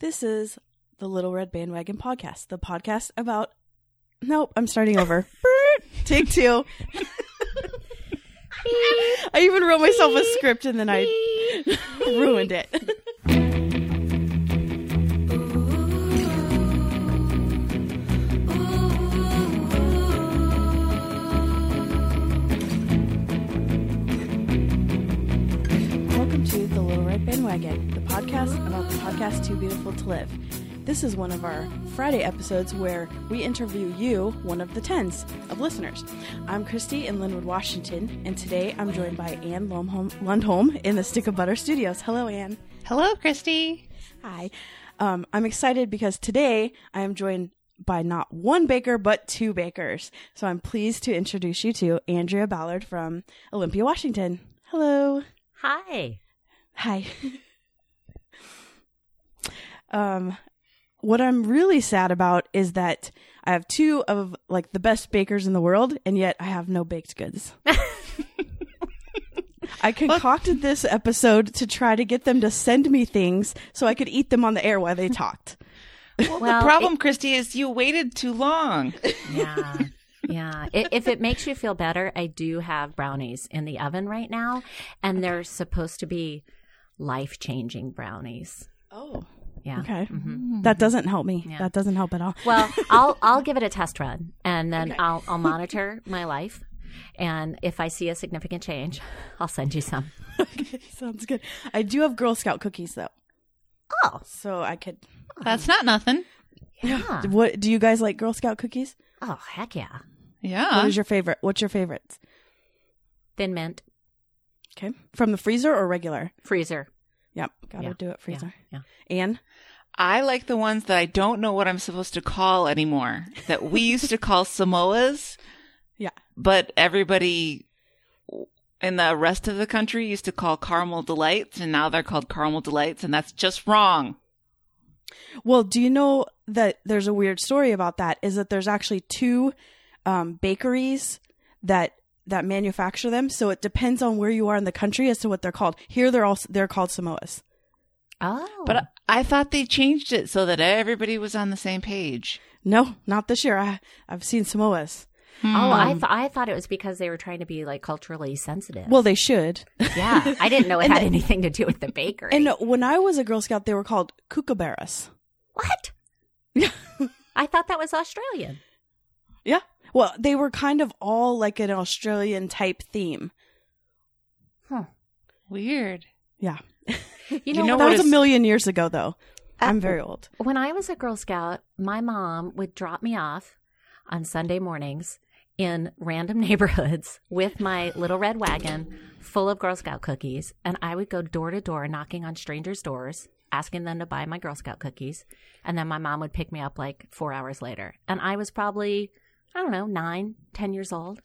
This is the Little Red Bandwagon podcast, the podcast about. Nope, I'm starting over. Take two. I even wrote myself a script and then I ruined it. Bandwagon, the podcast about the podcast Too Beautiful to Live. This is one of our Friday episodes where we interview you, one of the tens of listeners. I'm Christy in Lynnwood, Washington, and today I'm joined by Anne Lundholm, Lundholm in the Stick of Butter Studios. Hello, Anne. Hello, Christy. Hi. Um, I'm excited because today I am joined by not one baker, but two bakers. So I'm pleased to introduce you to Andrea Ballard from Olympia, Washington. Hello. Hi. Hi. um, what I'm really sad about is that I have two of like the best bakers in the world, and yet I have no baked goods. I concocted this episode to try to get them to send me things so I could eat them on the air while they talked. Well, Well, the problem, Christy, is you waited too long. Yeah. Yeah. I- If it makes you feel better, I do have brownies in the oven right now, and they're supposed to be life changing brownies. Oh, Yeah. okay. Mhm. That doesn't help me. Yeah. That doesn't help at all. Well, I'll I'll give it a test run, and then Okay. I'll I'll monitor my life, and if I see a significant change, I'll send you some. okay, sounds good. I do have Girl Scout cookies though, Oh, so I could. That's not nothing. yeah. What do you guys like? Girl Scout cookies? Oh, heck yeah. Yeah. What is your favorite? What's your favorite? Thin mint Okay, from the freezer or regular? freezer. Yep, gotta Yeah, do it freezer. Yeah. Anne, I like the ones that I don't know what I'm supposed to call anymore. That we used to call Samoas. Yeah. But everybody in the rest of the country used to call caramel delights, and now they're called caramel delights, and that's just wrong. well, do you know that there's a weird story about that? Is that there's actually two um, bakeries that that manufacture them, so it depends on where you are in the country as to what they're called. Here, they're all they're called Samoas. Oh, But I, I thought they changed it so that everybody was on the same page. No, not this year. I, I've seen Samoas. oh, I um, th- I thought it was because they were trying to be like culturally sensitive. Well, they should. Yeah, I didn't know it had the- anything to do with the bakery. And when I was a Girl Scout, they were called kookaburras. what? Yeah. I thought that was Australian. Yeah. Well, they were kind of all like an Australian type theme. Huh. Weird. Yeah. You You know, know that was a million years ago, though. Uh, I'm very old. when I was a Girl Scout, my mom would drop me off on Sunday mornings in random neighborhoods with my little red wagon full of Girl Scout cookies, and I would go door to door knocking on strangers' doors, asking them to buy my Girl Scout cookies, and then my mom would pick me up like four hours later, and I was probably I don't know nine, ten years old.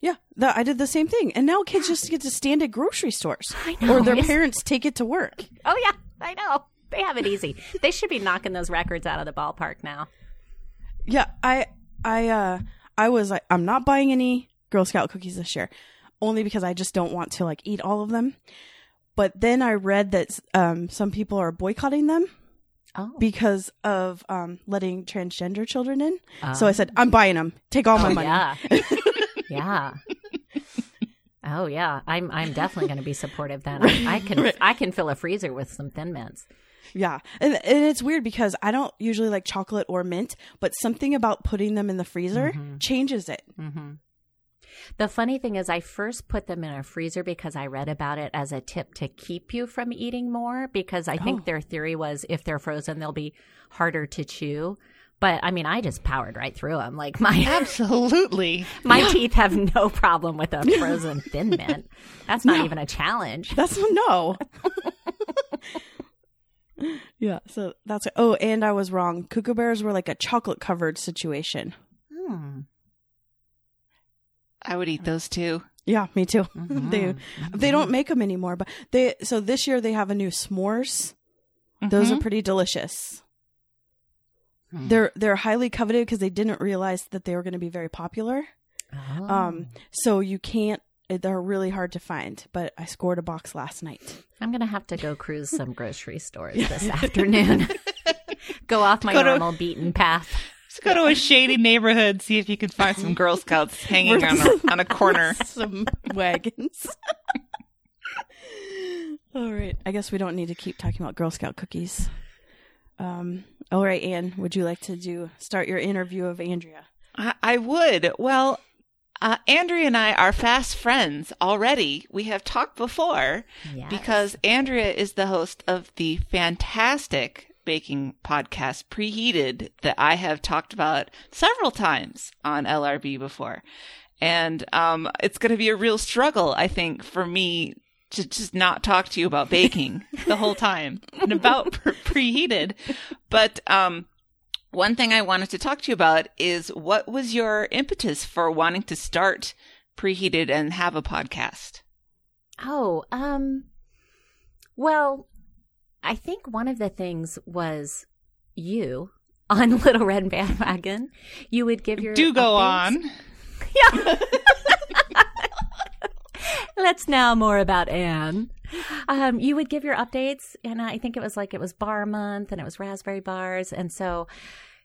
Yeah, the, I did the same thing. And now kids just get to stand at grocery stores, know. or their It's- parents take it to work. Oh yeah, I know. They have it easy. they should be knocking those records out of the ballpark now. Yeah, I, I, uh, I was like, I'm not buying any Girl Scout cookies this year, only because I just don't want to like eat all of them. But then I read that um, some people are boycotting them Oh, because of um, letting transgender children in. So I said, I'm buying them. Take all my oh, money. Yeah. yeah. Oh yeah, I'm I'm definitely going to be supportive then. I, I can Right. I can fill a freezer with some thin mints. Yeah. And, and it's weird because I don't usually like chocolate or mint, but something about putting them in the freezer changes it. hmm The funny thing is, I first put them in a freezer because I read about it as a tip to keep you from eating more. Because I think Oh. their theory was if they're frozen, they'll be harder to chew. But I mean, I just powered right through them. Like my Absolutely. my teeth have no problem with a frozen thin mint. That's not No. even a challenge. That's no. yeah. So that's oh, and I was wrong. Kookaburras were like a chocolate covered situation. Hmm. I would eat those too. Yeah, me too. Mhm. they they don't make them anymore, but they so this year they have a new s'mores. Those are Mhm. pretty delicious. Hmm. They're they're highly coveted because they didn't realize that they were going to be very popular. Oh. Um, so you can't they're really hard to find, but I scored a box last night. I'm gonna have to go cruise some grocery stores this afternoon. go off my Go to- normal beaten path. Let's go to a shady neighborhood, see if you can find some Girl Scouts hanging on a, on a corner. Some wagons. all right. I guess we don't need to keep talking about Girl Scout cookies. Um, all right, Anne, would you like to do start your interview of Andrea? I, I would. Well, uh, Andrea and I are fast friends already. We have talked before Yes. because Andrea is the host of the fantastic baking podcast Preheated that I have talked about several times on LRB before. And um, it's going to be a real struggle, I think, for me to just not talk to you about baking the whole time and about preheated. But um, one thing I wanted to talk to you about is what was your impetus for wanting to start preheated and have a podcast? Oh, um, well, I think one of the things was you on Little Red Bandwagon. You would give your Do go updates. on. Yeah. Let's now more about Anne. Um, you would give your updates, and I think it was like it was bar month and it was raspberry bars. And so,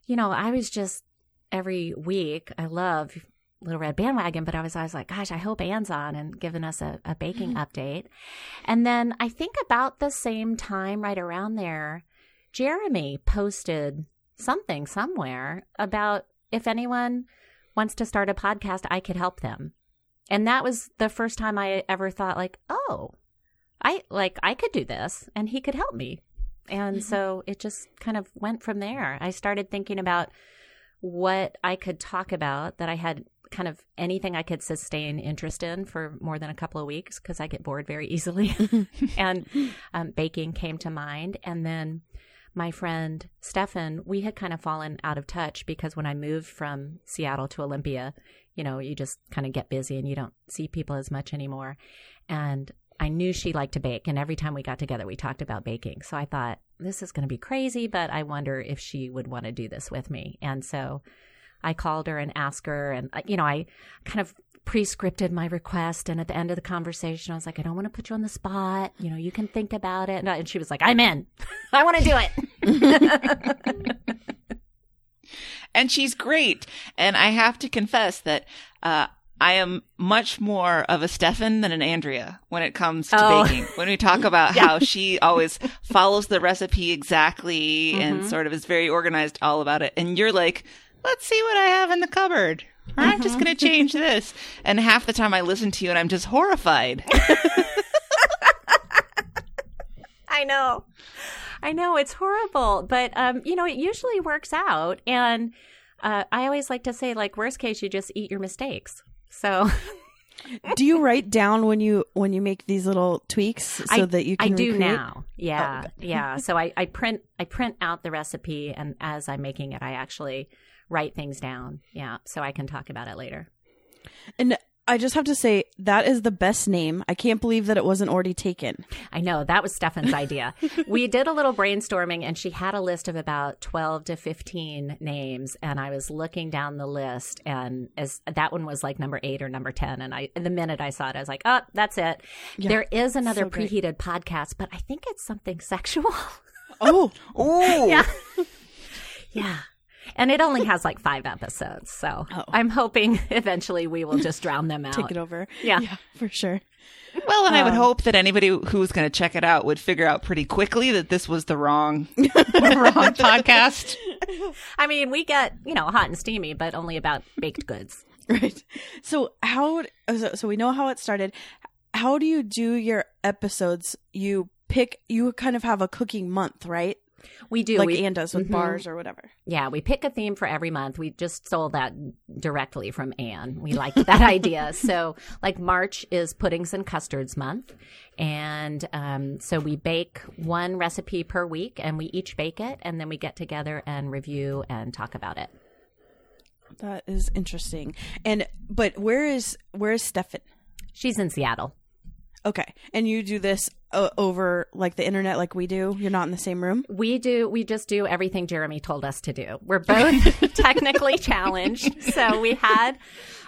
you know, I was just every week, I love Little Red Bandwagon, but I was always like, gosh, I hope Anne's on and giving us a, a baking mm-hmm. update. And then I think about the same time, right around there, Jeremy posted something somewhere about if anyone wants to start a podcast, I could help them. And that was the first time I ever thought like, oh, I like I could do this and he could help me. And mm-hmm. so it just kind of went from there. I started thinking about what I could talk about that I had kind of anything I could sustain interest in for more than a couple of weeks because I get bored very easily. and um, baking came to mind. And then my friend Stefan, we had kind of fallen out of touch because when I moved from Seattle to Olympia, you know, you just kind of get busy and you don't see people as much anymore. And I knew she liked to bake. And every time we got together, we talked about baking. So I thought, this is going to be crazy, but I wonder if she would want to do this with me. And so I called her and asked her, and uh, you know, I kind of pre-scripted my request. And at the end of the conversation, I was like, I don't want to put you on the spot. You know, you can think about it. And, and she was like, I'm in. I want to do it. and she's great. And I have to confess that uh, I am much more of a Stefan than an Andrea when it comes to Oh. baking. When we talk about how she always follows the recipe exactly and sort of is very organized all about it, and you're like, let's see what I have in the cupboard. Or I'm just going to change this. And half the time I listen to you and I'm just horrified. I know. I know it's horrible, but um, you know, it usually works out. And uh, I always like to say, like, worst case, you just eat your mistakes. So Do you write down when you when you make these little tweaks so I, that you can I do recreate? now. Yeah, oh, yeah. So I, I print I print out the recipe, and as I'm making it, I actually write things down. Yeah, so I can talk about it later. And I just have to say that is the best name. I can't believe that it wasn't already taken. I know that was Stefan's idea. we did a little brainstorming and she had a list of about 12 to 15 names and I was looking down the list and as that one was like number 8 or number 10 and I the minute I saw it I was like, "Oh, that's it." Yeah, there is another so great. preheated podcast, but I think it's something sexual. Oh, oh, yeah. yeah. And it only has like 5 episodes. So, Oh. I'm hoping eventually we will just drown them out. take it over. Yeah. yeah, for sure. Well, and I would Um, hope that anybody who was going to check it out would figure out pretty quickly that this was the wrong, wrong podcast. I mean, we get, you know, hot and steamy, but only about baked goods. Right. So how? So, so we know how it started. How do you do your episodes? You pick. You kind of have a cooking month, right? We do. like we, Anne does with Mhm. bars or whatever. Yeah, we pick a theme for every month. We just stole that directly from Anne. We liked that idea. So, like March is puddings and custards month, and um, so we bake one recipe per week, and we each bake it, and then we get together and review and talk about it. That is interesting. And but where is where is Stefan? She's in Seattle. Okay, and you do this uh, over like the internet, like we do. You're not in the same room. We do. We just do everything Jeremy told us to do. We're both technically challenged, so we had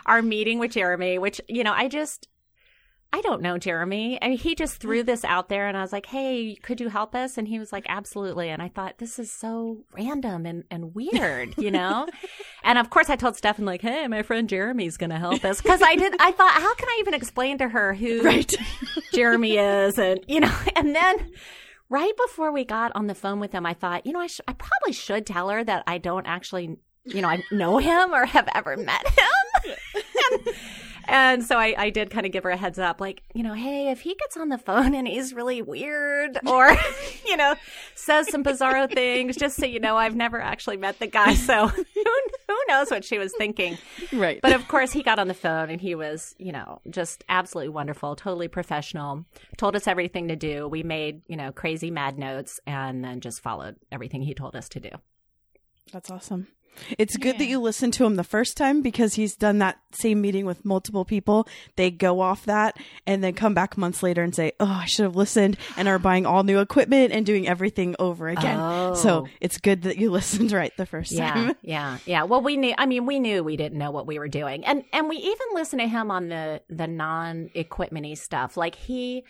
our meeting with Jeremy, which you know, I just I don't know, Jeremy. I mean, he just threw mm. this out there, and I was like, "Hey, could you help us?" And he was like, "Absolutely." And I thought, this is so random and and weird, you know. and of course, I told Stefan like, "Hey, my friend Jeremy's going to help us," because I did. I thought, how can I even explain to her who Right. Jeremy is, and you know, and then. Right before we got on the phone with him, I thought, you know, I, sh- I probably should tell her that I don't actually, you know, I know him or have ever met him. and, and so I, I did kind of give her a heads up, like, you know, hey, if he gets on the phone and he's really weird or, you know, says some bizarro things, just so you know, I've never actually met the guy. So who, who knows what she was thinking. Right. But of course, he got on the phone and he was, you know, just absolutely wonderful, totally professional, told us everything to do. We made, you know, crazy mad notes and then just followed everything he told us to do. That's awesome. It's good that you listened to him the first time because he's done that same meeting with multiple people. They go off that and then come back months later and say, "Oh, I should have listened," and are buying all new equipment and doing everything over again. Oh. So it's good that you listened right the first Yeah, time. yeah, yeah. Well, we knew. I mean, we knew we didn't know what we were doing, and and we even listened to him on the the non equipmenty stuff. Like he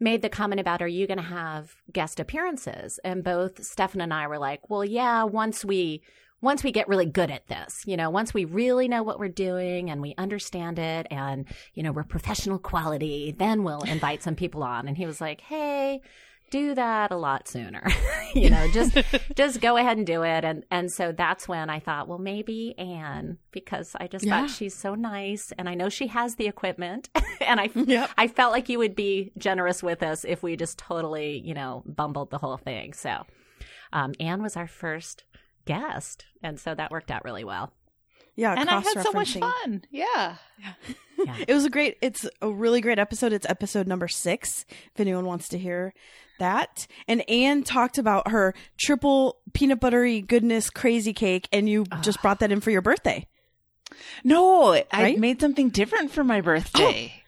made the comment about, "Are you going to have guest appearances?" And both Stefan and I were like, "Well, yeah. Once we once we get really good at this, you know, once we really know what we're doing and we understand it, and you know, we're professional quality, then we'll invite some people on." And he was like, "Hey." do that a lot sooner. you know, just just go ahead and do it. And and so that's when I thought, well, maybe Anne, because I just Yeah. thought she's so nice, and I know she has the equipment, and I Yep. I felt like you would be generous with us if we just totally, you know, bumbled the whole thing. So, um, Anne was our first guest, and so that worked out really well. Yeah, and I had so much cross-referencing. fun. Yeah. It was a great. It's a really great episode. It's episode number six. If anyone wants to hear that, and Anne talked about her triple peanut buttery goodness crazy cake, and you just brought that in for your birthday. No, I made something different for my birthday. Oh.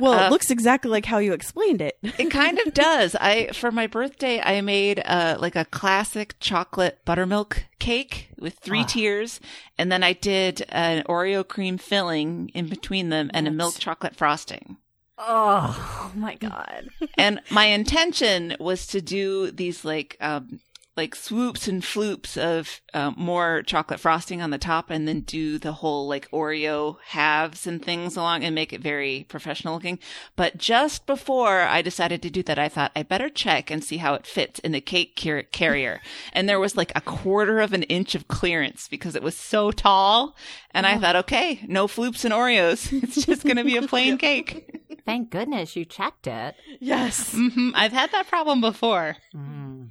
Well, Uh, it looks exactly like how you explained it. It kind of does. I for my birthday I made uh like a classic chocolate buttermilk cake with three Ah. tiers and then I did an Oreo cream filling in between them and a milk chocolate frosting. Oh my god! and my intention was to do these like um like swoops and floops of uh, more chocolate frosting on the top and then do the whole like Oreo halves and things along and make it very professional looking. But just before I decided to do that, I thought I better check and see how it fits in the cake car- carrier. and there was like a quarter of an inch of clearance because it was so tall. And I thought, okay, no floops and Oreos. It's just going to be a plain cake. Thank goodness you checked it. Yes. hmm I've had that problem before. Mm.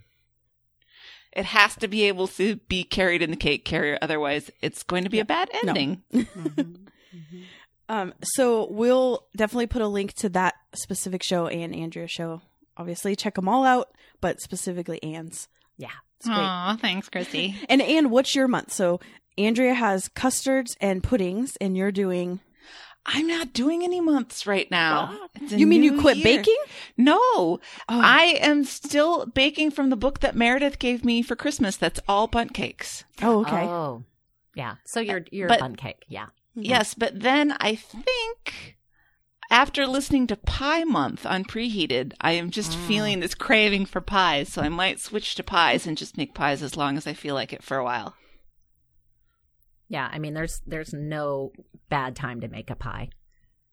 It has to be able to be carried in the cake carrier. Otherwise, it's going to be a bad No. ending. Um. So we'll definitely put a link to that specific show and Andrea's show. Obviously, check them all out, but specifically Anne's. Yeah. It's great. Aw, thanks, Christy. And Anne, what's your month? So Andrea has custards and puddings, and you're doing. I'm not doing any months right now. It's You mean you quit year. baking? No, Oh. I am still baking from the book that Meredith gave me for Christmas. That's all Bundt cakes. Oh, okay. Oh, yeah. So you're uh, you're But- a bun cake. Yeah. Mm-hmm. Yes, but then I think after listening to Pie Month on Preheated, I am just mm. feeling this craving for pies. So I might switch to pies and just make pies as long as I feel like it for a while. Yeah. I mean, there's there's no bad time to make a pie.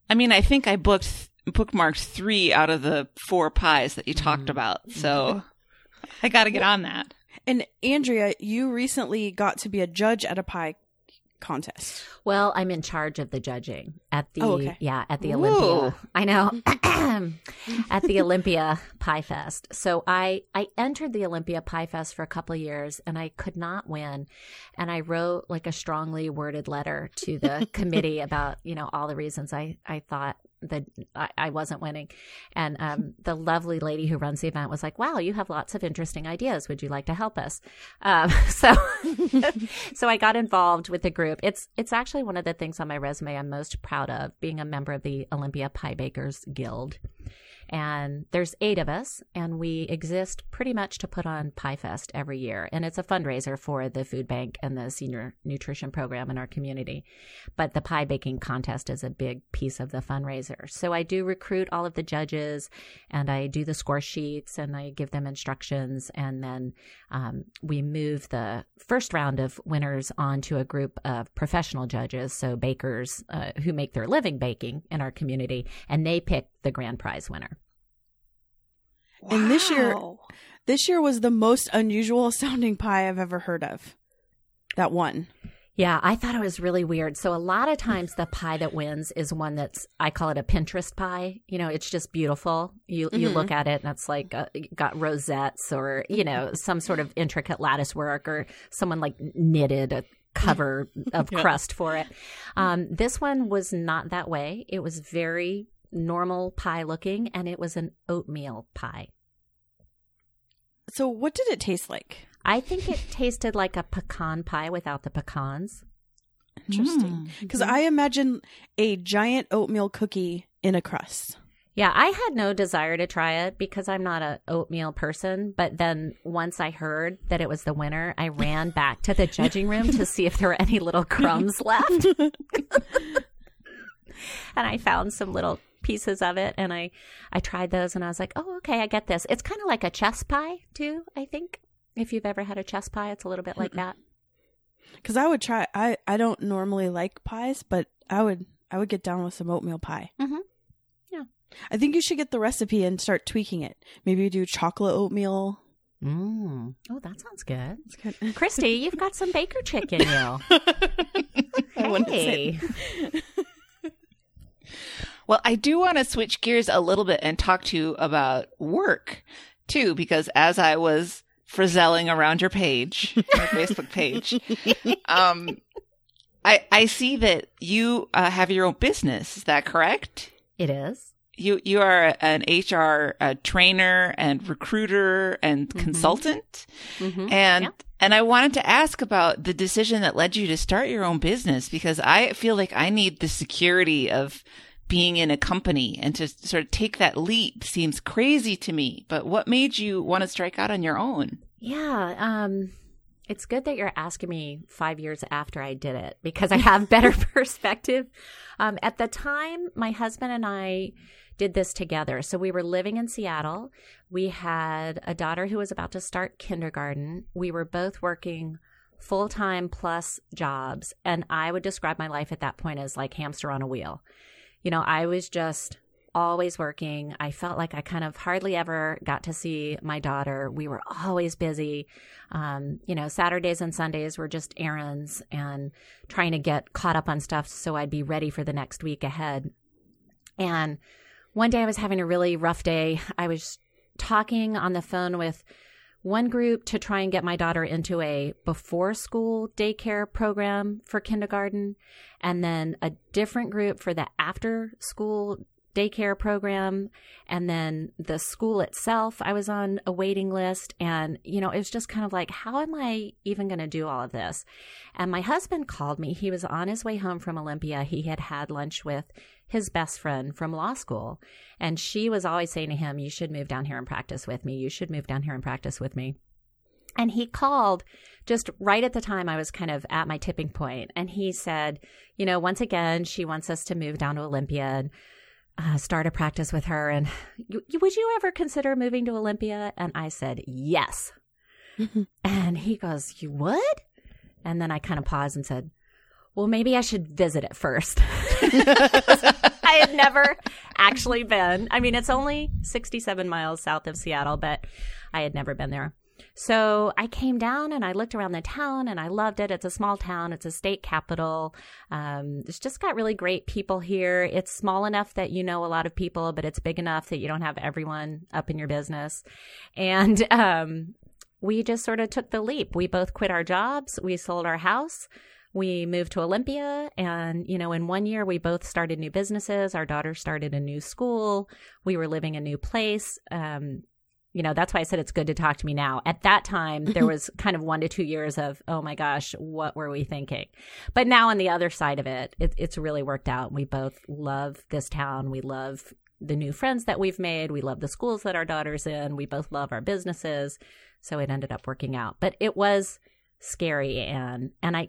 I mean, I think I booked bookmarked three out of the four pies that you mm-hmm. talked about. Mm-hmm. So I got to get on that. And Andrea, you recently got to be a judge at a pie contest. Well, I'm in charge of the judging at the Oh, okay. yeah at the Ooh. Olympia. I know at the Olympia Pie Fest. So I I entered the Olympia Pie Fest for a couple of years and I could not win. And I wrote like a strongly worded letter to the committee about you know all the reasons I I thought that I, I wasn't winning. And um, the lovely lady who runs the event was like, "Wow, you have lots of interesting ideas. Would you like to help us?" Um, so, so I got involved with the group. It's it's actually one of the things on my resume I'm most proud of, being a member of the Olympia Pie Bakers Guild. And there's eight of us, and we exist pretty much to put on Pie Fest every year. And it's a fundraiser for the food bank and the senior nutrition program in our community. But the pie baking contest is a big piece of the fundraiser. So I do recruit all of the judges, and I do the score sheets, and I give them instructions. And then um, we move the first round of winners on to a group of professional judges, so bakers uh, who make their living baking in our community, and they pick the grand prize winner. And this year, this year was the most unusual sounding pie I've ever heard of. That one. Yeah, I thought it was really weird. So a lot of times the pie that wins is one that's I call it a Pinterest pie. You know, it's just beautiful. You you Mm-hmm. look at it and it's like uh, got rosettes or you know some sort of intricate lattice work or someone like knitted a cover of crust for it. Um, this one was not that way. It was very normal pie looking, and it was an oatmeal pie. So, what did it taste like? I think it tasted like a pecan pie without the pecans. Interesting. Hmm. Because I imagine a giant oatmeal cookie in a crust. Yeah, I had no desire to try it because I'm not a oatmeal person. But then once I heard that it was the winner, I ran back to the judging room to see if there were any little crumbs left. and I found some little pieces of it and I I tried those and I was like, "Oh, okay, I get this." It's kind of like a chess pie, too, I think. If you've ever had a chess pie, it's a little bit like that. Because I would try. I I don't normally like pies, but I would I would get down with some oatmeal pie. Mhm. Yeah. I think you should get the recipe and start tweaking it. Maybe do chocolate oatmeal. Mm. Oh, that sounds good. It's kind Christy, you've got some baker chick in you. I Hey. Well, I do want to switch gears a little bit and talk to you about work too, because as I was frizzling around your page, your Facebook page, um, I I see that you uh, have your own business. Is that correct? It is. You you are an HR uh, trainer and recruiter and consultant, Mhm. and Yeah. and I wanted to ask about the decision that led you to start your own business because I feel like I need the security of being in a company and to sort of take that leap seems crazy to me. But what made you want to strike out on your own? Yeah. Um, it's good that you're asking me five years after I did it because I have better perspective. Um, at the time, my husband and I did this together. So we were living in Seattle. We had a daughter who was about to start kindergarten. We were both working full time plus jobs. And I would describe my life at that point as like hamster on a wheel. You know, I was just always working. I felt like I kind of hardly ever got to see my daughter. We were always busy. Um, you know, Saturdays and Sundays were just errands and trying to get caught up on stuff so I'd be ready for the next week ahead. And one day I was having a really rough day. I was talking on the phone with one group to try and get my daughter into a before school daycare program for kindergarten, and then a different group for the after school daycare program. And then the school itself, I was on a waiting list. And, you know, it was just kind of like, how am I even going to do all of this? And my husband called me. He was on his way home from Olympia. He had had lunch with his best friend from law school. And she was always saying to him, You should move down here and practice with me. You should move down here and practice with me. And he called just right at the time I was kind of at my tipping point. And he said, You know, once again, she wants us to move down to Olympia and uh, start a practice with her. And "You- you- would you ever consider moving to Olympia? And I said, Yes. and he goes, You would? And then I kind of paused and said, Well, maybe I should visit it first. I had never actually been. I mean, it's only 67 miles south of Seattle, but I had never been there. So I came down and I looked around the town and I loved it. It's a small town. It's a state capital. Um, it's just got really great people here. It's small enough that you know a lot of people, but it's big enough that you don't have everyone up in your business. And, um, we just sort of took the leap. We both quit our jobs. We sold our house. We moved to Olympia and, you know, in one year we both started new businesses. Our daughter started a new school. We were living a new place. Um, you know, that's why I said it's good to talk to me now. At that time, there mm-hmm. was kind of one to two years of, oh my gosh, what were we thinking? But now on the other side of it, it it's really worked out. We both love this town. We love the new friends that we've made. We love the schools that our daughter's in. We both love our businesses. So it ended up working out. But it was scary and and I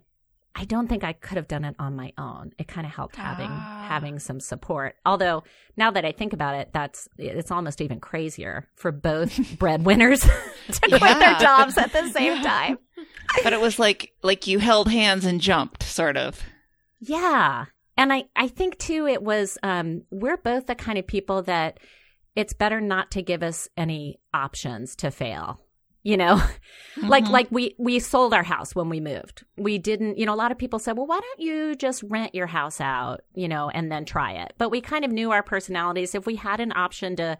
I don't think I could have done it on my own. It kind of helped having Ah. having some support. Although now that I think about it, that's it's almost even crazier for both breadwinners to quit their jobs at the same time. but it was like like you held hands and jumped, sort of. Yeah. And I, I think too, it was, um, we're both the kind of people that it's better not to give us any options to fail. You know, like, Mhm. like we, we sold our house when we moved. We didn't, you know, a lot of people said, well, why don't you just rent your house out, you know, and then try it? But we kind of knew our personalities. If we had an option to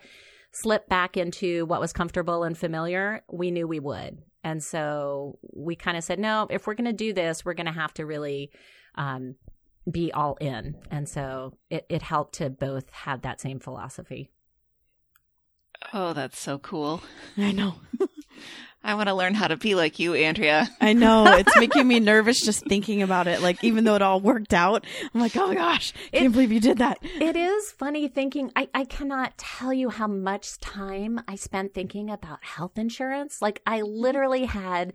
slip back into what was comfortable and familiar, we knew we would. And so we kind of said, no, if we're going to do this, we're going to have to really, um, be all in. And so it, it helped to both have that same philosophy. Oh, that's so cool. I know. I want to learn how to be like you, Andrea. I know. It's making me nervous just thinking about it. Like, even though it all worked out, I'm like, oh my gosh, I can't It- believe you did that. It is funny thinking, I, I cannot tell you how much time I spent thinking about health insurance. Like, I literally had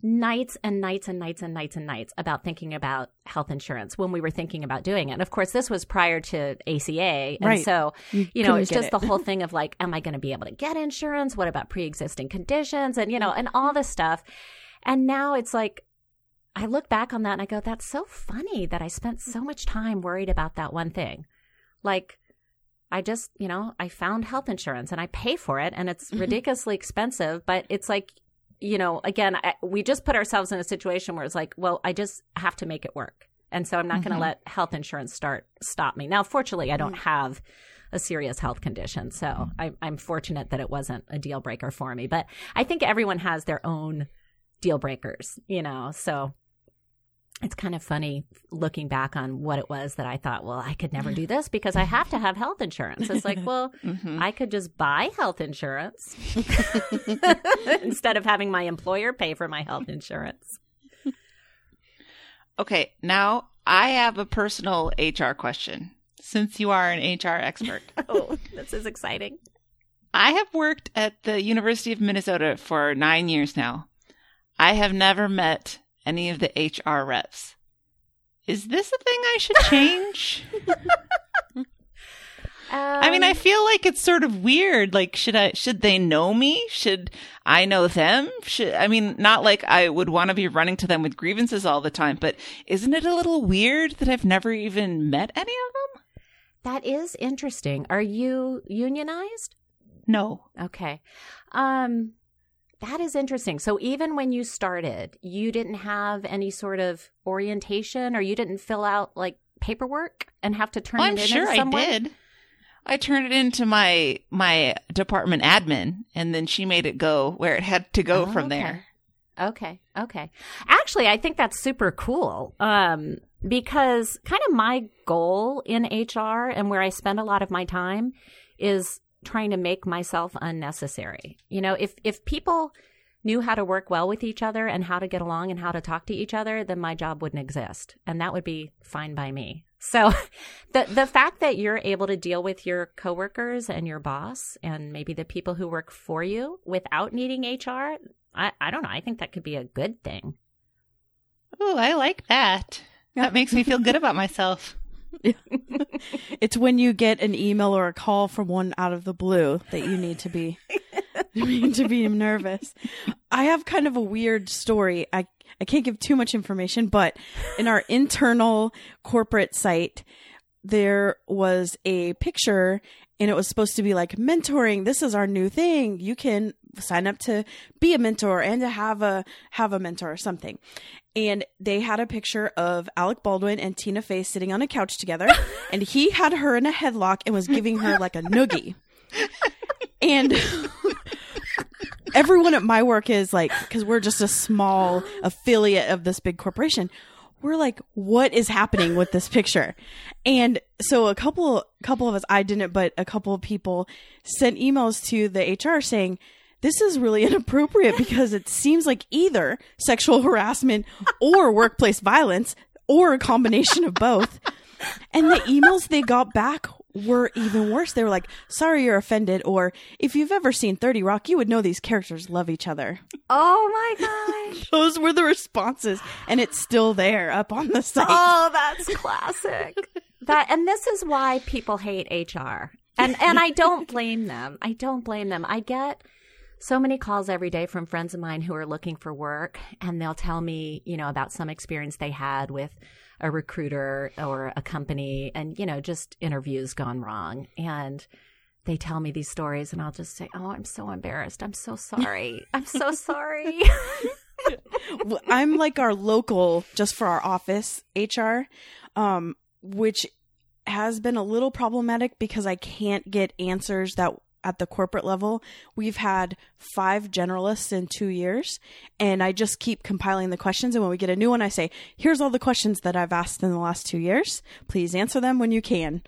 nights and nights and nights and nights and nights about thinking about health insurance when we were thinking about doing it. And of course, this was prior to ACA. And Right. so, You, you know, it's just it. the whole thing of like, am I going to be able to get insurance? What about pre existing conditions? And, you know, and all this stuff. And now it's like, I look back on that and I go, that's so funny that I spent so much time worried about that one thing. Like, I just, you know, I found health insurance and I pay for it and it's Mhm. ridiculously expensive, but it's like, you know, again, I, we just put ourselves in a situation where it's like, well, I just have to make it work. And so I'm not going Mhm. to let health insurance start stop me. Now, fortunately, I don't have a serious health condition, so I, I'm fortunate that it wasn't a deal breaker for me. But I think everyone has their own deal breakers, you know. So it's kind of funny looking back on what it was that I thought, well, I could never do this because I have to have health insurance. It's like, well, hmm I could just buy health insurance instead of having my employer pay for my health insurance. Okay, now I have a personal HR question. Since you are an HR expert, Oh, this is exciting. I have worked at the University of Minnesota for nine years now. I have never met any of the HR reps. Is this a thing I should change? I mean, I Um, feel like it's sort of weird. Like, should I, should they know me? Should I know them? Should, I mean, not like I would want to be running to them with grievances all the time, but isn't it a little weird that I've never even met any of them? that is interesting. Are you unionized? No. Okay. Um that is interesting. So even when you started, you didn't have any sort of orientation or you didn't fill out like paperwork and have to turn Well, I'm it in sure I did. I turned it into my my department admin, and then she made it go where it had to go Oh, from okay. there. Okay. Okay. Actually, I think that's super cool. Um, because kind of my goal in HR and where I spend a lot of my time is trying to make myself unnecessary. You know, if if people knew how to work well with each other and how to get along and how to talk to each other, then my job wouldn't exist. And that would be fine by me. So the the fact that you're able to deal with your coworkers and your boss and maybe the people who work for you without needing HR, I, I don't know. I think that could be a good thing. Oh, I like that. That makes me feel good about myself. it's when you get an email or a call from one out of the blue that you need to be need to be nervous. I have kind of a weird story. I I can't give too much information, but in our internal corporate site there was a picture and it was supposed to be like mentoring. This is our new thing. You can sign up to be a mentor and to have a have a mentor or something. And they had a picture of Alec Baldwin and Tina Fey sitting on a couch together and he had her in a headlock and was giving her like a noogie. And everyone at my work is like because we're just a small affiliate of this big corporation we're like what is happening with this picture? And so a couple couple of us i didn't but a couple of people sent emails to the hr saying this is really inappropriate because it seems like either sexual harassment or workplace violence or a combination of both. And the emails they got back were even worse. They were like, "Sorry, you're offended," or "If you've ever seen Thirty Rock, you would know these characters love each other." Oh my gosh. Those were the responses, and it's still there up on the site. Oh, that's classic. that and this is why people hate HR. And and I don't blame them. I don't blame them. I get so many calls every day from friends of mine who are looking for work and they'll tell me, you know, about some experience they had with a recruiter or a company and, you know, just interviews gone wrong. And they tell me these stories and I'll just say, Oh, I'm so embarrassed. I'm so sorry. I'm so sorry. Well, I'm like our local, just for our office HR, um, which has been a little problematic because I can't get answers that at the corporate level. We've had five generalists in two years, and I just keep compiling the questions. And when we get a new one, I say, Here's all the questions that I've asked in the last two years. Please answer them when you can.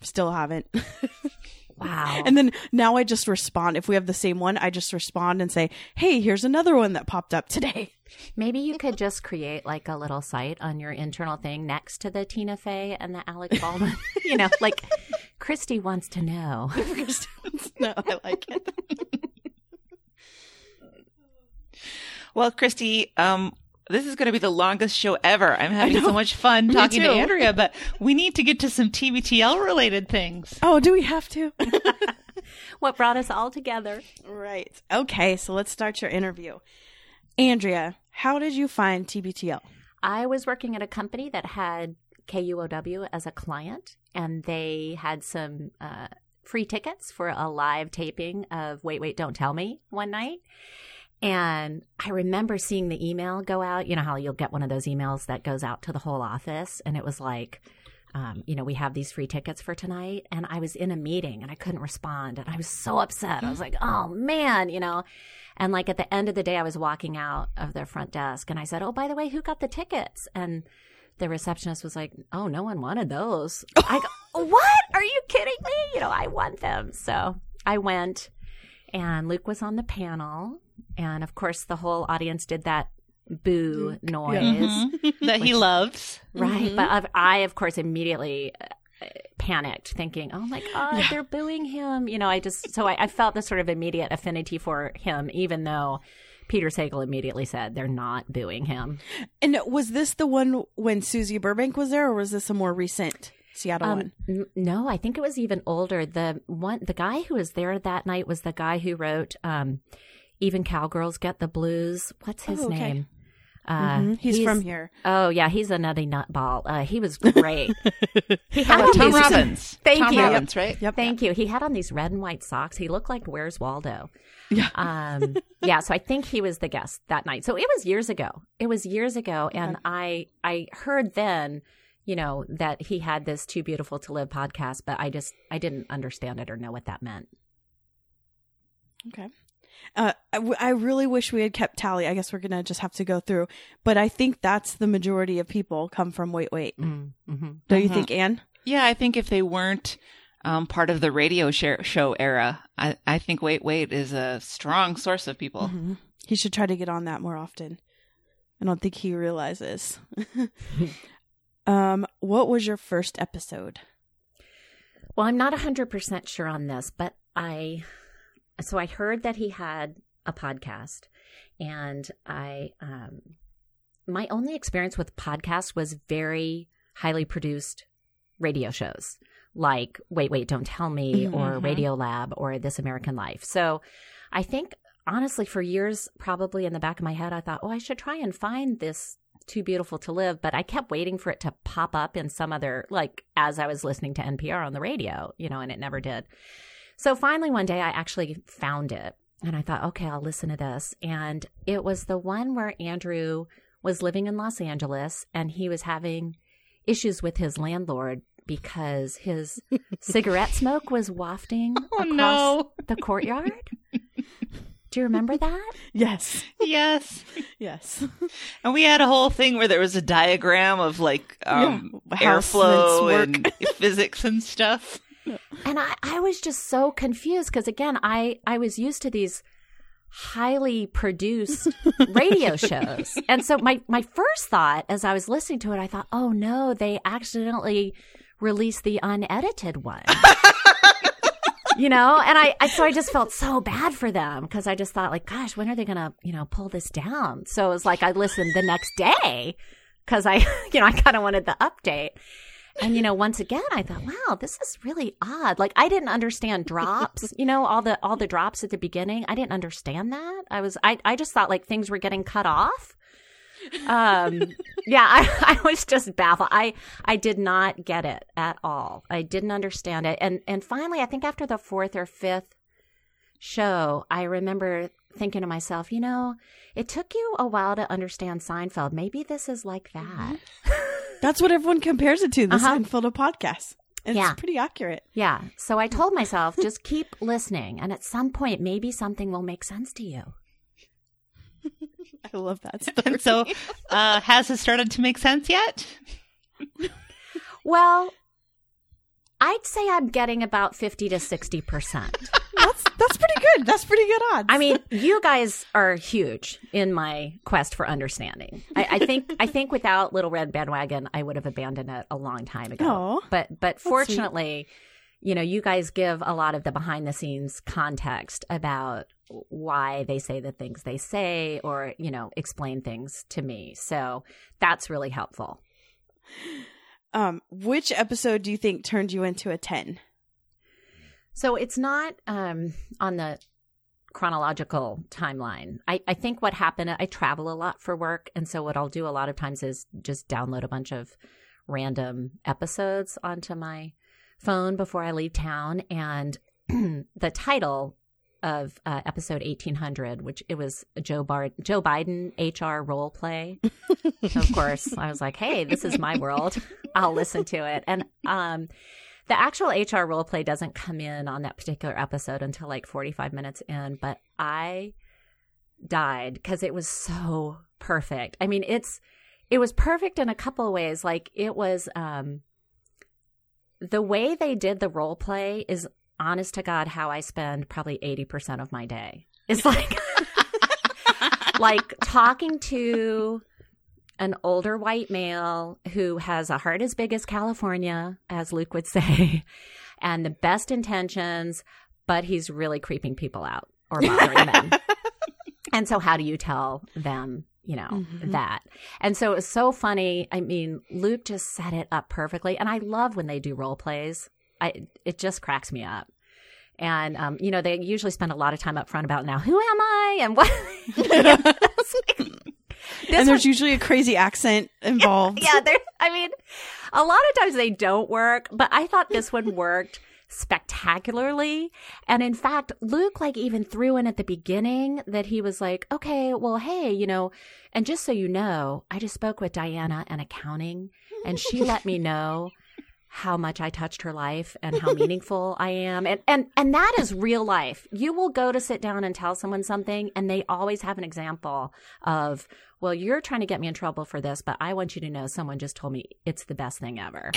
Still haven't. wow. and then now I just respond. If we have the same one, I just respond and say, Hey, here's another one that popped up today. Maybe you could just create like a little site on your internal thing next to the Tina Fey and the Alec Baldwin. you know, like Christy wants to know. no, I like it. Well, Christy, um, this is going to be the longest show ever. I'm having so much fun talking to. Andrea, but we need to get to some TBTL related things. Oh, do we have to? What brought us all together? right. Okay, so let's start your interview. Andrea, how did you find TBTL? I was working at a company that had KUOW as a client, and they had some uh, free tickets for a live taping of Wait, Wait, Don't Tell Me one night. And I remember seeing the email go out. You know how you'll get one of those emails that goes out to the whole office, and it was like, um, you know, we have these free tickets for tonight. And I was in a meeting and I couldn't respond. And I was so upset. I was like, oh man, you know. And like at the end of the day, I was walking out of their front desk and I said, oh, by the way, who got the tickets? And the receptionist was like, oh, no one wanted those. I go, what? Are you kidding me? You know, I want them. So I went and Luke was on the panel. And of course, the whole audience did that boo noise. Mm-hmm. That he loves. Right. But I, of course, immediately uh, panicked, thinking, oh my God, they're booing him. You know, I just, so I, I felt this sort of immediate affinity for him, even though Peter Sagal immediately said they're not booing him. And was this the one when Susie Burbank was there, or was this a more recent Seattle Um, one? n- no, I think it was even older. The one, the guy who was there that night was the guy who wrote, um, even cowgirls get the blues. What's his Oh, okay. name? Uh, Mhm. He's, from here. Oh yeah, he's a nutty nutball. Uh, he was great. he had Oh, on Tom these- Robbins. Thank Tom you. Robbins, right? Yep. Thank you. He had on these red and white socks. He looked like Where's Waldo. Yeah. Um, yeah. So I think he was the guest that night. So it was years ago. It was years ago, and I I heard then, you know, that he had this "Too Beautiful to Live" podcast, but I just I didn't understand it or know what that meant. Okay. Uh, I, w- I really wish we had kept tally. I guess we're gonna just have to go through, but I think that's the majority of people come from Wait Wait. Mm-hmm. Don't you Mhm. think, Anne? Yeah, I think if they weren't um, part of the radio share, show era, I, I think Wait Wait is a strong source of people. Mhm. He should try to get on that more often. I don't think he realizes. um, what was your first episode? Well, I'm not 100% sure on this, but I so I heard that he had a podcast and I um my only experience with podcasts was very highly produced radio shows like Wait Wait Don't Tell Me or Mhm. Radio Lab or This American Life. So I think honestly for years probably in the back of my head I thought, "Oh, I should try and find this too beautiful to live but i kept waiting for it to pop up in some other like as i was listening to npr on the radio you know and it never did so finally one day i actually found it and i thought okay i'll listen to this and it was the one where andrew was living in los angeles and he was having issues with his landlord because his cigarette smoke was wafting Oh, across no. the courtyard do you remember that Yes, Yes. yes. And we had a whole thing where there was a diagram of like um, Yeah, airflow cements and physics and stuff. And I, I was just so confused because again, I, I was used to these highly produced radio shows. And so my, my first thought as I was listening to it, I thought, oh no, they accidentally released the unedited one. you know, and I, I, so I just felt so bad for them because I just thought like, gosh, when are they going to, you know, pull this down? So it was like I listened the next day because I, you know, I kind of wanted the update. And you know, once again, I thought, wow, this is really odd. Like I didn't understand drops, you know, all the all the drops at the beginning. I didn't understand that. I was I I just thought like things were getting cut off. Um yeah, I, I was just baffled. I I did not get it at all. I didn't understand it. And and finally, I think after the fourth or fifth show, I remember thinking to myself, you know, it took you a while to understand Seinfeld. Maybe this is like that. That's what everyone compares it to, the Uh-huh. Seinfeld of podcasts. And Yeah. It's pretty accurate. Yeah. So I told myself, just keep listening. And at some point, maybe something will make sense to you. I love that story. And so, uh, has it started to make sense yet? Well, I'd say I'm getting about 50 to 60%. that's that's pretty good. That's pretty good odds. I mean, you guys are huge in my quest for understanding. I, I think I think without Little Red Bandwagon, I would have abandoned it a long time ago. Aw. but but fortunately, you know, you guys give a lot of the behind the scenes context about why they say the things they say, or you know, explain things to me. So that's really helpful. um, which episode do you think turned you into a ten? So it's not um, on the chronological timeline. I, I think what happened, I travel a lot for work. And so what I'll do a lot of times is just download a bunch of random episodes onto my phone before I leave town. And the title of uh, episode 1800, which it was a Joe, Bar- Joe Biden HR role play. of course, I was like, hey, this is my world. I'll listen to it. And um, the actual HR role play doesn't come in on that particular episode until like 45 minutes in, but I died because it was so perfect. I mean, it's it was perfect in a couple of ways. Like it was um the way they did the role play is honest to God how I spend probably 80% of my day. It's like like talking to an older white male who has a heart as big as California, as Luke would say, and the best intentions, but he's really creeping people out or bothering them. And so, how do you tell them, you know, Mhm. that? And so, it was so funny. I mean, Luke just set it up perfectly. And I love when they do role plays, I, it just cracks me up. And, um, you know, they usually spend a lot of time up front about now, who am I? And what? And there's was- usually a crazy accent involved. yeah, there. I mean, a lot of times they don't work, but I thought this one worked spectacularly. And in fact, Luke like even threw in at the beginning that he was like, "Okay, well, hey, you know, and just so you know, I just spoke with Diana and accounting, and she let me know." How much I touched her life and how meaningful I am. And, and, and that is real life. You will go to sit down and tell someone something and they always have an example of, well, you're trying to get me in trouble for this, but I want you to know someone just told me it's the best thing ever.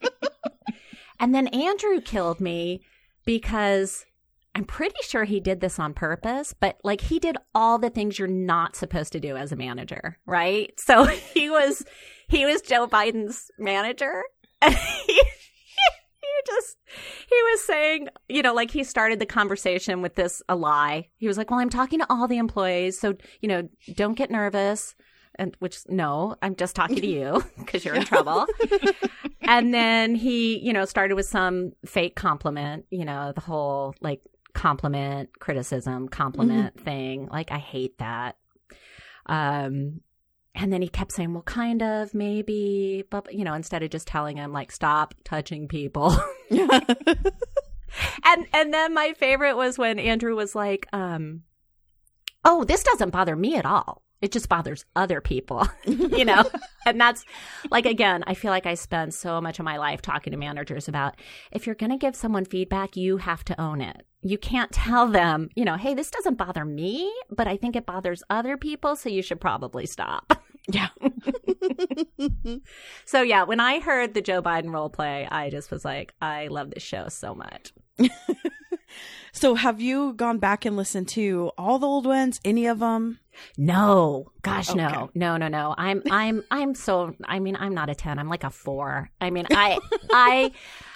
and then Andrew killed me because I'm pretty sure he did this on purpose, but like he did all the things you're not supposed to do as a manager, right? So he was he was Joe Biden's manager. And he, he just he was saying, you know, like he started the conversation with this a lie. He was like, "Well, I'm talking to all the employees, so, you know, don't get nervous." And which no, I'm just talking to you because you're in trouble. and then he, you know, started with some fake compliment, you know, the whole like compliment, criticism, compliment thing. Like I hate that. Um and then he kept saying, "Well, kind of, maybe," but you know, instead of just telling him like, "Stop touching people." and and then my favorite was when Andrew was like, um, "Oh, this doesn't bother me at all. It just bothers other people." you know? And that's like again, I feel like I spend so much of my life talking to managers about if you're going to give someone feedback, you have to own it. You can't tell them, you know, "Hey, this doesn't bother me, but I think it bothers other people, so you should probably stop." Yeah. So yeah, when I heard the Joe Biden role play, I just was like, I love this show so much. So, have you gone back and listened to all the old ones? Any of them? No, gosh, Okay. no, no, no, no. I'm, I'm, I'm so. I mean, I'm not a ten. I'm like a four. I mean, I, I,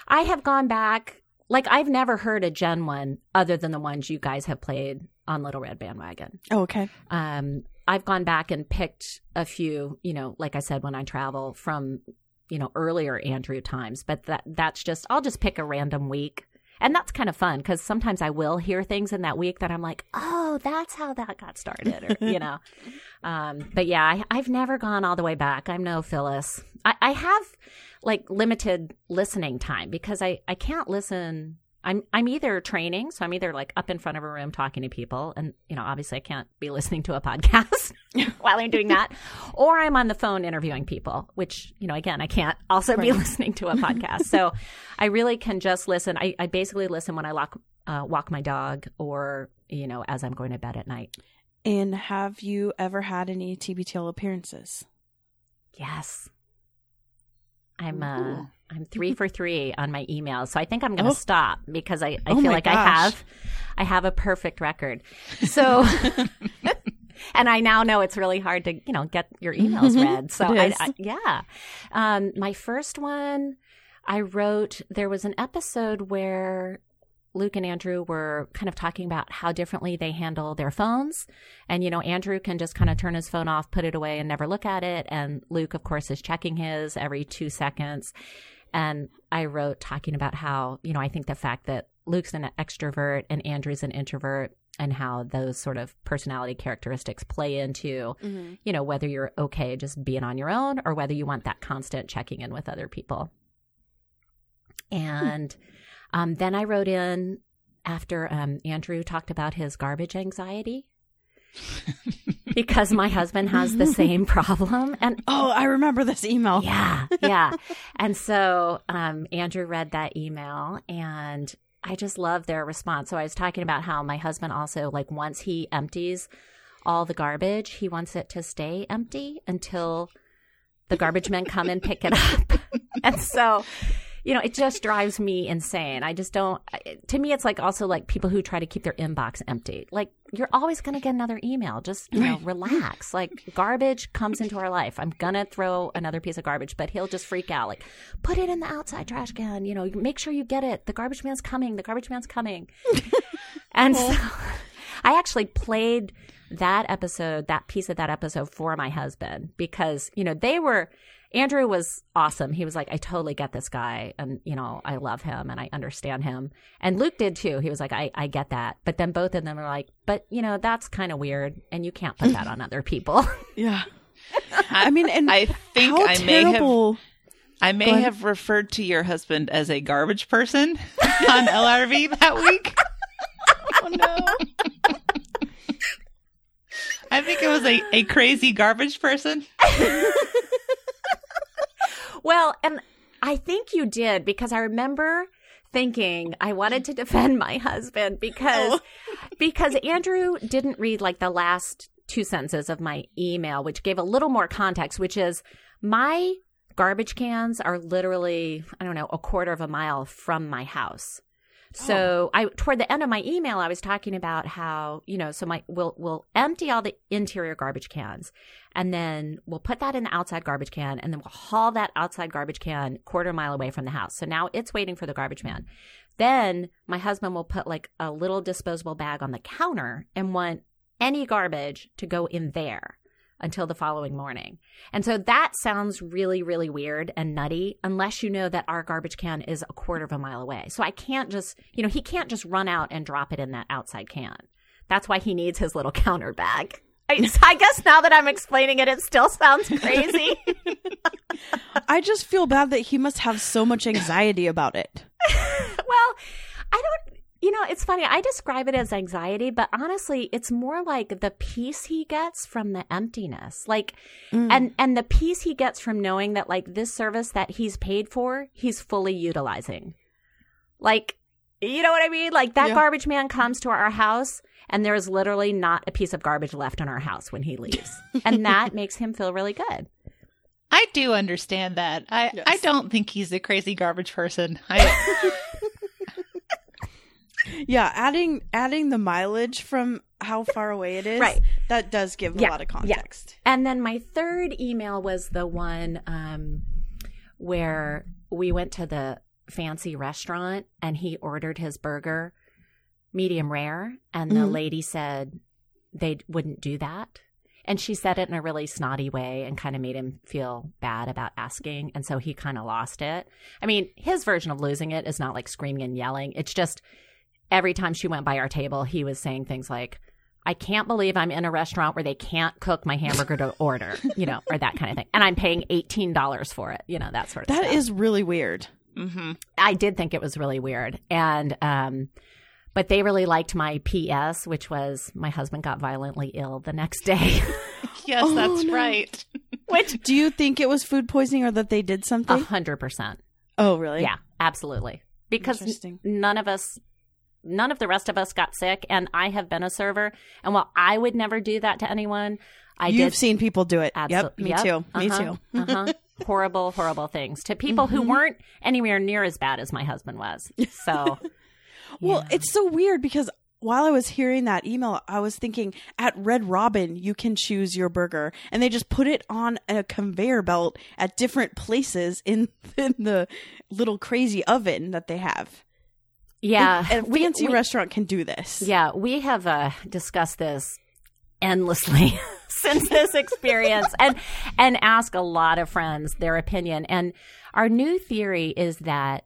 I have gone back. Like I've never heard a Gen one other than the ones you guys have played on Little Red Bandwagon. Oh, okay. Um, I've gone back and picked a few. You know, like I said, when I travel from, you know, earlier Andrew times. But that that's just. I'll just pick a random week. And that's kind of fun because sometimes I will hear things in that week that I'm like, oh, that's how that got started, or you know. Um, but yeah, I, I've never gone all the way back. I'm no Phyllis. I, I have like limited listening time because I, I can't listen. I'm I'm either training, so I'm either like up in front of a room talking to people, and you know, obviously I can't be listening to a podcast while I'm doing that, or I'm on the phone interviewing people, which you know, again, I can't also be listening to a podcast. so I really can just listen. I, I basically listen when I lock, uh, walk my dog, or you know, as I'm going to bed at night. And have you ever had any TBTL appearances? Yes. I'm uh I'm three for three on my emails. So I think I'm gonna Oh. stop because I, I Oh feel like I have I have a perfect record. So and I now know it's really hard to, you know, get your emails Mhm. read. So I. I yeah. Um my first one I wrote there was an episode where Luke and Andrew were kind of talking about how differently they handle their phones. And, you know, Andrew can just kind of turn his phone off, put it away, and never look at it. And Luke, of course, is checking his every two seconds. And I wrote talking about how, you know, I think the fact that Luke's an extrovert and Andrew's an introvert and how those sort of personality characteristics play into, Mm-hmm. you know, whether you're okay just being on your own or whether you want that constant checking in with other people. And um, then I wrote in after um, Andrew talked about his garbage anxiety because my husband has the same problem. And Oh, I remember this email. yeah, yeah. And so um, Andrew read that email and I just love their response. So I was talking about how my husband also, like, once he empties all the garbage, he wants it to stay empty until the garbage men come and pick it up. and so, you know, it just drives me insane. I just don't, to me, it's like also like people who try to keep their inbox empty. Like, you're always going to get another email. Just, you know, relax. Like, garbage comes into our life. I'm going to throw another piece of garbage, but he'll just freak out. Like, put it in the outside trash can. You know, make sure you get it. The garbage man's coming. The garbage man's coming. and so I actually played that episode, that piece of that episode for my husband because, you know, they were, Andrew was awesome. He was like, I totally get this guy. And, you know, I love him and I understand him. And Luke did too. He was like, I, I get that. But then both of them were like, but, you know, that's kind of weird. And you can't put that on other people. Yeah. I mean, and I think how I may have. I may have referred to your husband as a garbage person on LRB that week. Oh no. I think it was a, a crazy garbage person. Well, and I think you did because I remember thinking I wanted to defend my husband because oh. because Andrew didn't read like the last two sentences of my email, which gave a little more context, which is my garbage cans are literally, I don't know, a quarter of a mile from my house. Oh. So I toward the end of my email I was talking about how, you know, so my we'll we'll empty all the interior garbage cans and then we'll put that in the outside garbage can and then we'll haul that outside garbage can quarter mile away from the house. So now it's waiting for the garbage man. Then my husband will put like a little disposable bag on the counter and want any garbage to go in there until the following morning. And so that sounds really, really weird and nutty unless you know that our garbage can is a quarter of a mile away. So I can't just, you know, he can't just run out and drop it in that outside can. That's why he needs his little counter bag. I, I guess now that I'm explaining it, it still sounds crazy. I just feel bad that he must have so much anxiety about it. well, I don't, you know, it's funny. I describe it as anxiety, but honestly, it's more like the peace he gets from the emptiness. Like, Mm. and, and the peace he gets from knowing that, like, this service that he's paid for, he's fully utilizing. Like, you know what I mean? Like, that Yeah. garbage man comes to our house and there's literally not a piece of garbage left in our house when he leaves. and that makes him feel really good. I do understand that. I Yes. I don't think he's a crazy garbage person. I Yeah, adding adding the mileage from how far away it is, Right. That does give Yeah, a lot of yeah. context. And then my third email was the one um, where we went to the fancy restaurant and he ordered his burger medium rare. And the Mhm. lady said they wouldn't do that. And she said it in a really snotty way and kind of made him feel bad about asking. And so he kind of lost it. I mean, his version of losing it is not like screaming and yelling. It's just every time she went by our table, he was saying things like, I can't believe I'm in a restaurant where they can't cook my hamburger to order, you know, or that kind of thing. And I'm paying $18 for it, you know, that sort of That stuff. is really weird. Mm-hmm. I did think it was really weird. And, um, but they really liked my PS, which was my husband got violently ill the next day. Yes, Oh, that's no. right. which Do you think it was food poisoning or that they did something? a something? hundred percent. oh, really? Yeah, absolutely. Because none of us, none of the rest of us got sick. And I have been a server. And while I would never do that to anyone, I You've did seen people do it. Absol- Yep, me yep. too. Me Uh-huh. too. uh-huh. horrible, horrible things to people who weren't anywhere near as bad as my husband was. So, Well, yeah. it's so weird because while I was hearing that email, I was thinking at Red Robin, you can choose your burger, and they just put it on a conveyor belt at different places in, in the little crazy oven that they have. Yeah, a we- fancy we- restaurant can do this. Yeah, we have uh, discussed this endlessly since this experience and and ask a lot of friends their opinion. And our new theory is that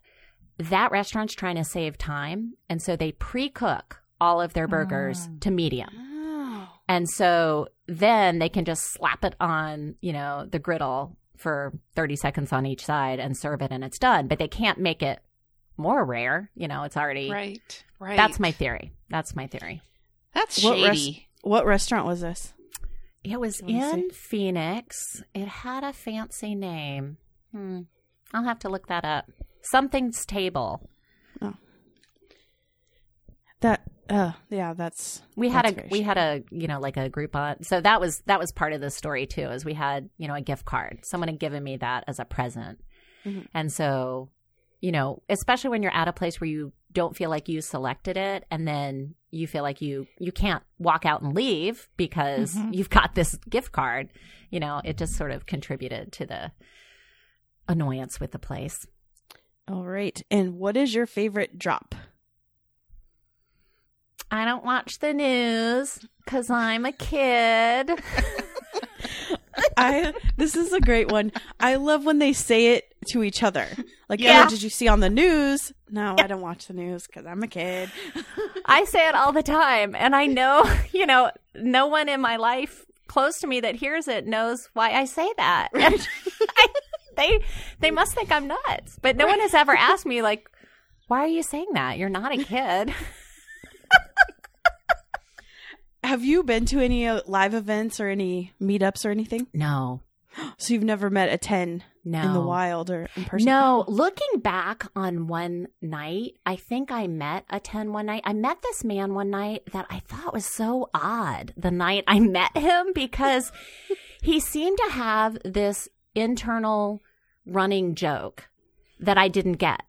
that restaurant's trying to save time and so they pre-cook all of their burgers to medium. Oh. and so then they can just slap it on you know the griddle for 30 seconds on each side and serve it and it's done. But they can't make it more rare you know it's already Right. Right. that's my theory that's my theory That's What shady. What restaurant was this? It was Let me in Phoenix. It had a fancy name. Hmm. I'll have to look that up. Something's Table. That. Uh, yeah, that's. We had That's a very we had a you know like a Groupon. So that was that was part of the story too. Is we had you know a gift card. Someone had given me that as a present, Mhm. and so you know especially when you're at a place where you don't feel like you selected it, and then you feel like you you can't walk out and leave because Mhm. you've got this gift card. You know, it just sort of contributed to the annoyance with the place. All right. And what is your favorite drop? I don't watch the news because I'm a kid. I this is a great one. I love when they say it to each other. Like, Yeah. oh, did you see on the news? No, I don't watch the news because I'm a kid. I say it all the time, and I know, you know, no one in my life close to me that hears it knows why I say that. I, they they must think I'm nuts, but no one has ever asked me like, "Why are you saying that? You're not a kid." Have you been to any uh, live events or any meetups or anything? No, So you've never met a ten no, in the wild or in person? No, looking back on one night, I think I met a 10 one night. I met this man one night that I thought was so odd the night I met him because he seemed to have this internal running joke that I didn't get.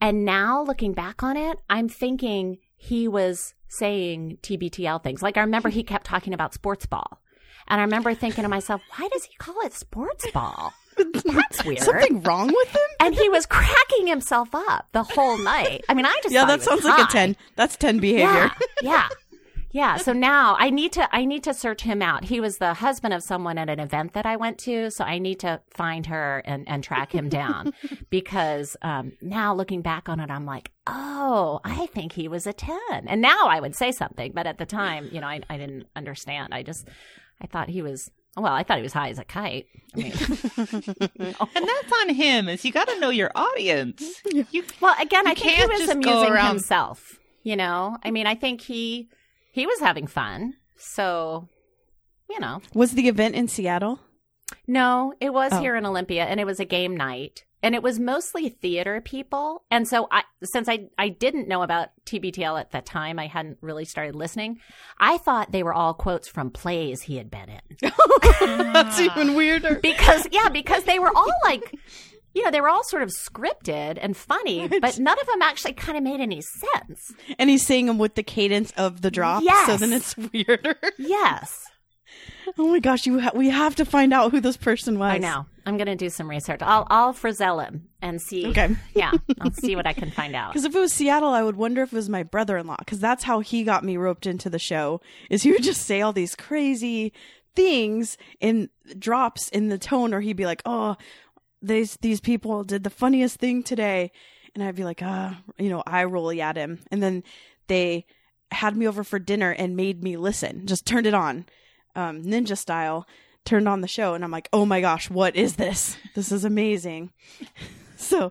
And now looking back on it, I'm thinking he was saying TBTL things. Like I remember he kept talking about sports ball. And I remember thinking to myself, why does he call it sports ball? That's weird. Something wrong with him? and he was cracking himself up the whole night. I mean, I just Yeah, that sounds like a ten. That's ten behavior. Yeah, yeah, yeah. So now I need to I need to search him out. He was the husband of someone at an event that I went to, so I need to find her and and track him down because um, now looking back on it, I'm like, oh, I think he was a ten. And now I would say something, but at the time, you know, I I didn't understand. I just I thought he was. Well, I thought he was high as a kite. I mean, And that's on him. Is you got to know your audience. You Well, again, You I think he can't was just amusing around- himself. You know, I mean, I think he he was having fun. So, you know, Was the event in Seattle? no, it was Oh. here in Olympia, and it was a game night, and it was mostly theater people. And so, I since I I didn't know about TBTL at the time, I hadn't really started listening. I thought they were all quotes from plays he had been in. That's ah. even weirder. because yeah because they were all like you know, they were all sort of scripted and funny, Right. but none of them actually kind of made any sense. And he's saying them with the cadence of the drop. So then it's weirder. Yes. oh my gosh, you ha- we have to find out who this person was. I know. I'm going to do some research. I'll I'll Frizzell him and see. Okay. Yeah, I'll see what I can find out. Because if it was Seattle, I would wonder if it was my brother-in-law. Because that's how he got me roped into the show. Is he would just say all these crazy things in drops in the tone, or he'd be like, "Oh, these these people did the funniest thing today," and I'd be like, "Ah," you know, eye rolly at him. And then they had me over for dinner and made me listen. Just turned it on, um, ninja style. Turned on the show, and I'm like, "Oh my gosh, what is this? This is amazing." so.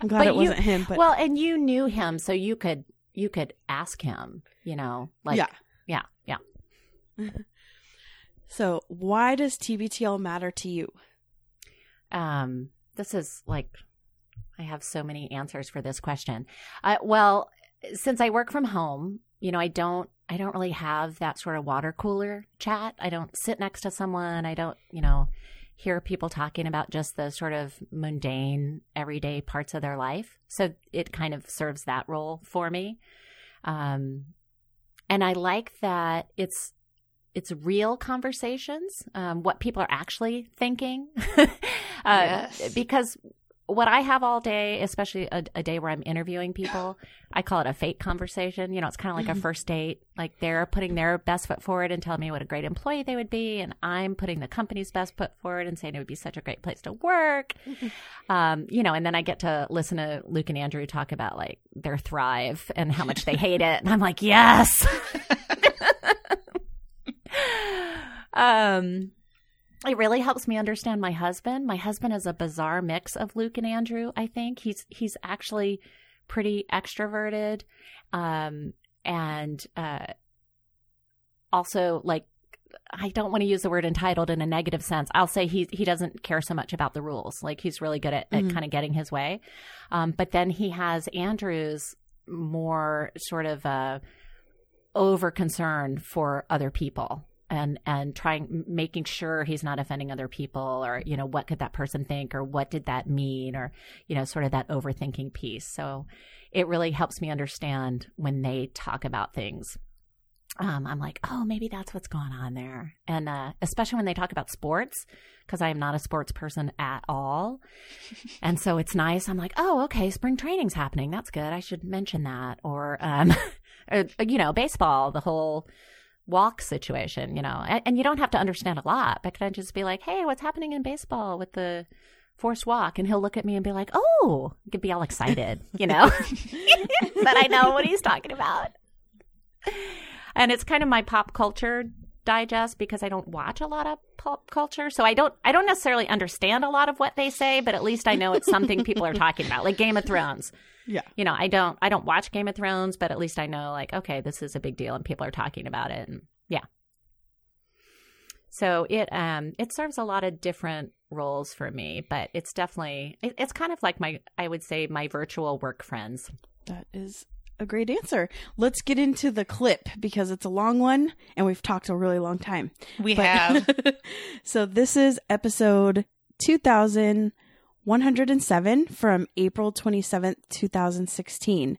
I'm glad But it you- wasn't him, but well, and you knew him, so you could you could ask him. You know, like yeah. yeah, yeah. So, why does TBTL matter to you? Um, this is like I have so many answers for this question. Uh, well, since I work from home, you know, I don't I don't really have that sort of water cooler chat. I don't sit next to someone. I don't, you know, hear people talking about just the sort of mundane, everyday parts of their life. So it kind of serves that role for me. Um, and I like that it's it's real conversations, um, what people are actually thinking. uh, Yes. Because what I have all day, especially a, a day where I'm interviewing people, I call it a fake conversation. You know, it's kind of like a first date. Like they're putting their best foot forward and telling me what a great employee they would be, and I'm putting the company's best foot forward and saying it would be such a great place to work. um, you know, and then I get to listen to Luke and Andrew talk about like their thrive and how much they hate it, and I'm like, yes. um it really helps me understand my husband. My husband is a bizarre mix of Luke and Andrew, I think. He's he's actually pretty extroverted um and uh also like I don't want to use the word entitled in a negative sense. I'll say he he doesn't care so much about the rules. Like he's really good at, at Mhm. kind of getting his way. Um, but then he has Andrew's more sort of uh, over concern for other people and and trying making sure he's not offending other people or you know what could that person think or what did that mean or you know sort of that overthinking piece. So it really helps me understand when they talk about things um, I'm like, oh, maybe that's what's going on there. And uh, especially when they talk about sports, because I am not a sports person at all. and so it's nice. I'm like, oh, okay, spring training's happening. That's good. I should mention that. Or, um, or, you know, baseball, the whole walk situation, you know, and, and you don't have to understand a lot, but can I just be like, hey, what's happening in baseball with the forced walk? And he'll look at me and be like, oh, get be all excited, you know, that I know what he's talking about and it's kind of my pop culture digest because I don't watch a lot of pop culture. So I don't I don't necessarily understand a lot of what they say, but at least I know it's something people are talking about, like Game of Thrones. Yeah. You know, I don't I don't watch Game of Thrones, but at least I know like okay, this is a big deal and people are talking about it and yeah. So it um it serves a lot of different roles for me, but it's definitely it, it's kind of like my I would say my virtual work friends. That is a great answer. Let's get into the clip because it's a long one and we've talked a really long time. We But- have. so this is episode 2107 from April 27th, 2016.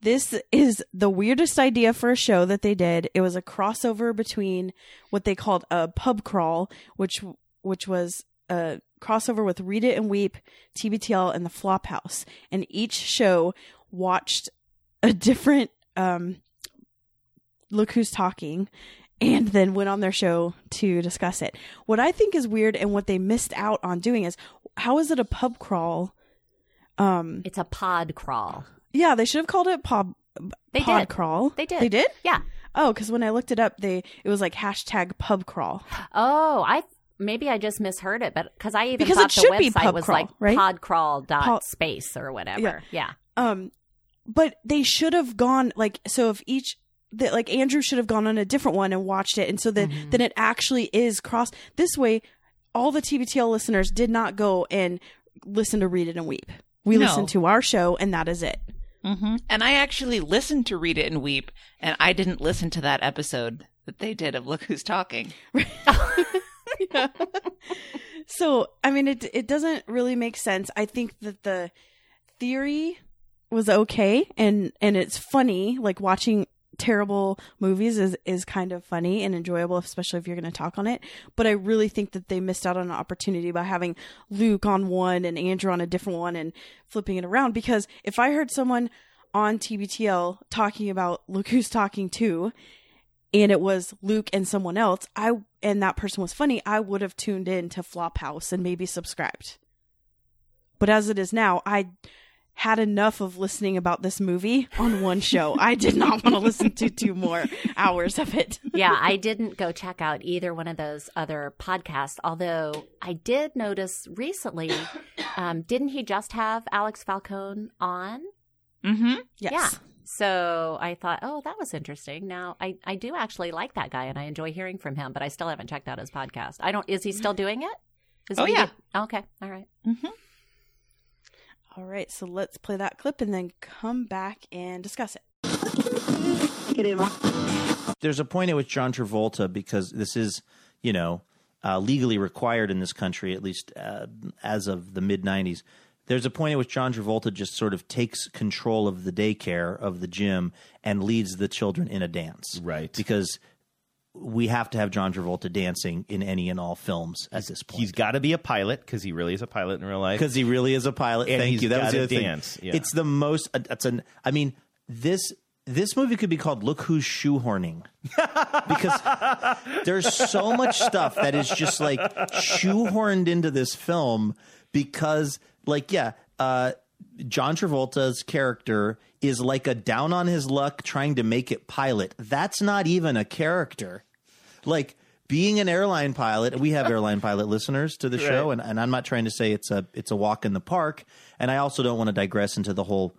This is the weirdest idea for a show that they did. It was a crossover between what they called a pub crawl, which which was a crossover with Read It and Weep, TBTL, and the Flophouse. And each show watched a different um, look who's talking and then went on their show to discuss it. What I think is weird and what they missed out on doing is how is it a pub crawl? Um, It's a pod crawl. yeah, they should have called it pub They pod did. crawl. They did. They did. Yeah. Oh, because when I looked it up, they it was like hashtag pub crawl. Oh, I maybe I just misheard it, but because I even Because thought it the website pub was crawl, like right? podcrawl dot Pod- space or whatever. Yeah. Yeah. Um, but they should have gone like so. If each that like Andrew should have gone on a different one and watched it, and so then Mhm. then it actually is cross. This way, all the TBTL listeners did not go and listen to Read It and Weep. We No. listened to our show, and that is it. hmm And I actually listened to Read It and Weep, and I didn't listen to that episode that they did of Look Who's Talking. So, I mean, it it doesn't really make sense. I think that the theory was okay, and and it's funny. Like watching terrible movies is is kind of funny and enjoyable, especially if you're going to talk on it. But I really think that they missed out on an opportunity by having Luke on one and Andrew on a different one and flipping it around. Because if I heard someone on TBTL talking about Look Who's Talking Too, and it was Luke and someone else, I and that person was funny, I would have tuned in to Flophouse and maybe subscribed. But as it is now, I had enough of listening about this movie on one show. I did not want to listen to two more hours of it. yeah, I didn't go check out either one of those other podcasts. Although I did notice recently, um, didn't he just have Alex Falcone on? Mm-hmm. Yes. Yeah. So I thought, oh, that was interesting. Now I, I do actually like that guy and I enjoy hearing from him, but I still haven't checked out his podcast. I don't. Is he still doing it? Is Oh, he- yeah. Okay. All right. Mm-hmm. All right, so let's play that clip and then come back and discuss it. there's a point at which John Travolta, because this is, you know, uh, legally required in this country, at least uh, as of the mid 90s, there's a point at which John Travolta just sort of takes control of the daycare of the gym and leads the children in a dance. Right. Because we have to have John Travolta dancing in any and all films at this point. He's got to be a pilot because he really is a pilot in real life. because he really is a pilot. And Thank he's you. That was the other thing. dance, yeah. It's the most. uh, It's an. I mean, this this movie could be called "Look Who's Shoehorning," because there's so much stuff that is just like shoehorned into this film. Because, like, yeah, uh, John Travolta's character is like a down on his luck trying to make it pilot. That's not even a character. Like being an airline pilot we have airline pilot listeners to the show and, and i'm not trying to say it's a it's a walk in the park and i also don't want to digress into the whole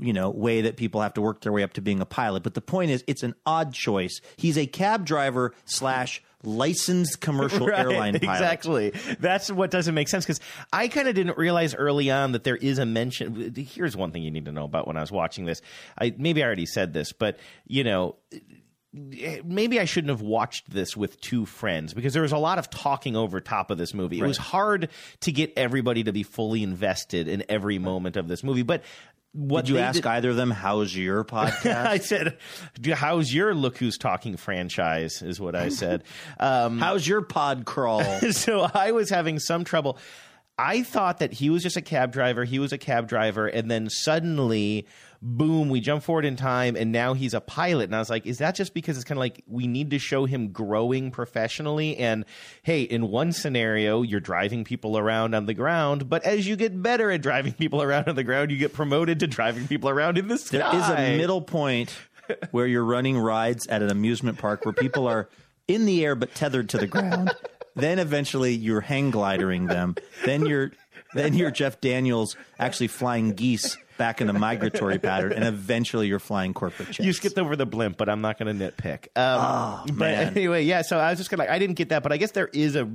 you know way that people have to work their way up to being a pilot. But the point is it's an odd choice. He's a cab driver slash licensed commercial Right, airline pilot Exactly. That's what doesn't make sense because I kind of didn't realize early on that there is a mention. Here's one thing you need to know about when I was watching this. I maybe I already said this, but you know. Maybe I shouldn't have watched this with two friends because there was a lot of talking over top of this movie. It was hard to get everybody to be fully invested in every moment of this movie. But what did you ask did- either of them how's your podcast I said, "How's your Look Who's Talking franchise?" Is what I said. Um, how's your pod crawl so I was having some trouble. I thought that he was just a cab driver. He was a cab driver, and then suddenly, boom, we jump forward in time, and now he's a pilot. And I was like, is that just because it's kind of like we need to show him growing professionally? And hey, in one scenario, you're driving people around on the ground, but as you get better at driving people around on the ground, you get promoted to driving people around in the sky. There is a middle point where you're running rides at an amusement park where people are in the air but tethered to the ground. Then eventually you're hang glidering them. Then you're then you're Jeff Daniels actually flying geese back in a migratory pattern, and eventually you're flying corporate jets. You skipped over the blimp, but I'm not going to nitpick. Um, but man. anyway, yeah. So I was just gonna. I didn't get that, but I guess there is a.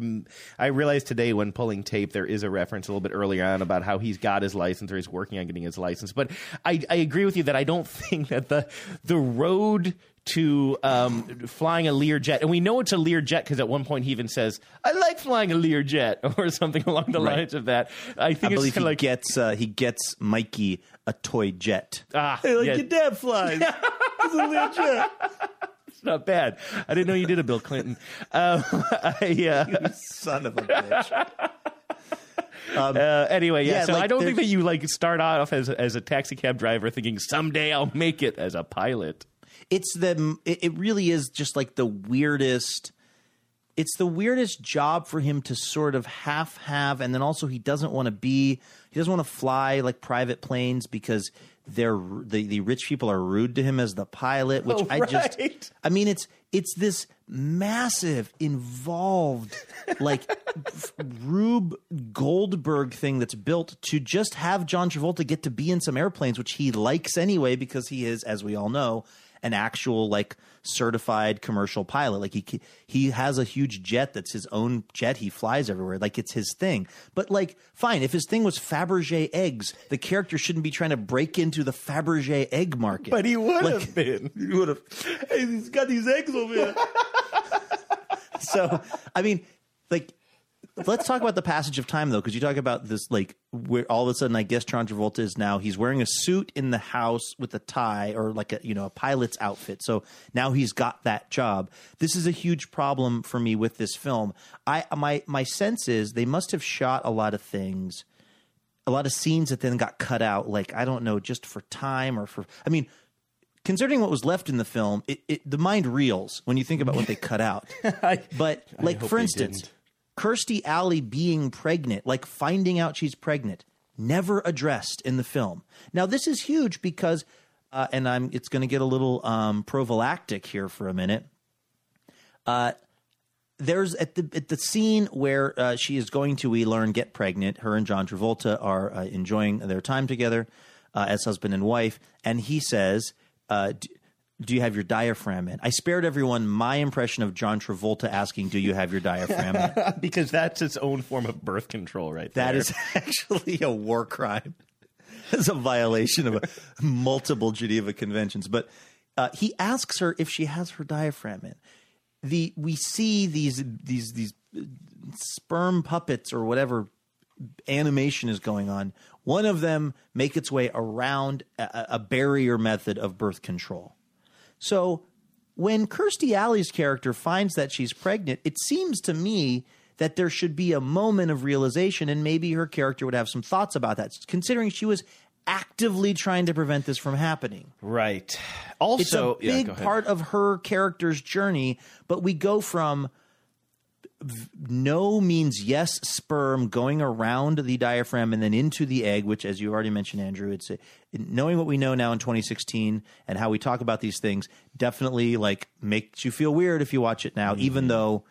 I realized today when pulling tape, there is a reference a little bit earlier on about how he's got his license or he's working on getting his license. But I, I agree with you that I don't think that the the road to um, flying a Learjet, and we know it's a Learjet because at one point he even says, "I like flying a Learjet" or something along the Right. lines of that. I think I it's believe he like gets uh, he gets Mikey a toy jet. ah, like yeah. your dad flies. it's a little jet. It's not bad. I didn't know you did a Bill Clinton. Um, I, uh, Son of a bitch. uh, anyway, yeah. Yeah, so like I don't think that you like start off as as a taxi cab driver thinking someday I'll make it as a pilot. It's the it, it really is just like the weirdest it's the weirdest job for him to sort of half have and then also he doesn't want to be he doesn't want to fly like private planes because they're the, the rich people are rude to him as the pilot which Oh, i just oh, i mean it's it's this massive involved like rube goldberg thing that's built to just have john travolta get to be in some airplanes which he likes anyway because he is as we all know an actual like certified commercial pilot like he he has a huge jet that's his own jet he flies everywhere like it's his thing but like fine if his thing was fabergé eggs the character shouldn't be trying to break into the fabergé egg market But he would Like- have been. he would have. Hey, he's got these eggs over here. so, I mean, like, let's talk about the passage of time though, because you talk about this like where all of a sudden I guess John Travolta is now he's wearing a suit in the house with a tie or like a you know a pilot's outfit. So now he's got that job. This is a huge problem for me with this film. I my my sense is they must have shot a lot of things, a lot of scenes that then got cut out. Like I don't know, just for time or for I mean. Considering what was left in the film, it, it, the mind reels when you think about what they cut out. But like for instance, didn't. Kirstie Alley being pregnant, like finding out she's pregnant, never addressed in the film. Now this is huge because, uh, and I'm it's going to get a little um, prophylactic here for a minute. Uh, there's at the at the scene where uh, she is going to we learn get pregnant. Her and John Travolta are uh, enjoying their time together uh, as husband and wife, and he says. Do you have your diaphragm in? I spared everyone my impression of John Travolta asking, "Do you have your diaphragm in?" because that's its own form of birth control, right That there. is actually a war crime. It's a violation of a, multiple Geneva conventions. But uh, he asks her if she has her diaphragm in. The we see these these these uh, sperm puppets or whatever animation is going on. One of them make its way around a, a barrier method of birth control. So when Kirstie Alley's character finds that she's pregnant, it seems to me that there should be a moment of realization, and maybe her character would have some thoughts about that, considering she was actively trying to prevent this from happening. right. Also, It's a big ahead. part of her character's journey, but we go from no means yes sperm going around the diaphragm and then into the egg, which, as you already mentioned, Andrew, it's a, knowing what we know now in 2016 and how we talk about these things definitely like makes you feel weird if you watch it now, even though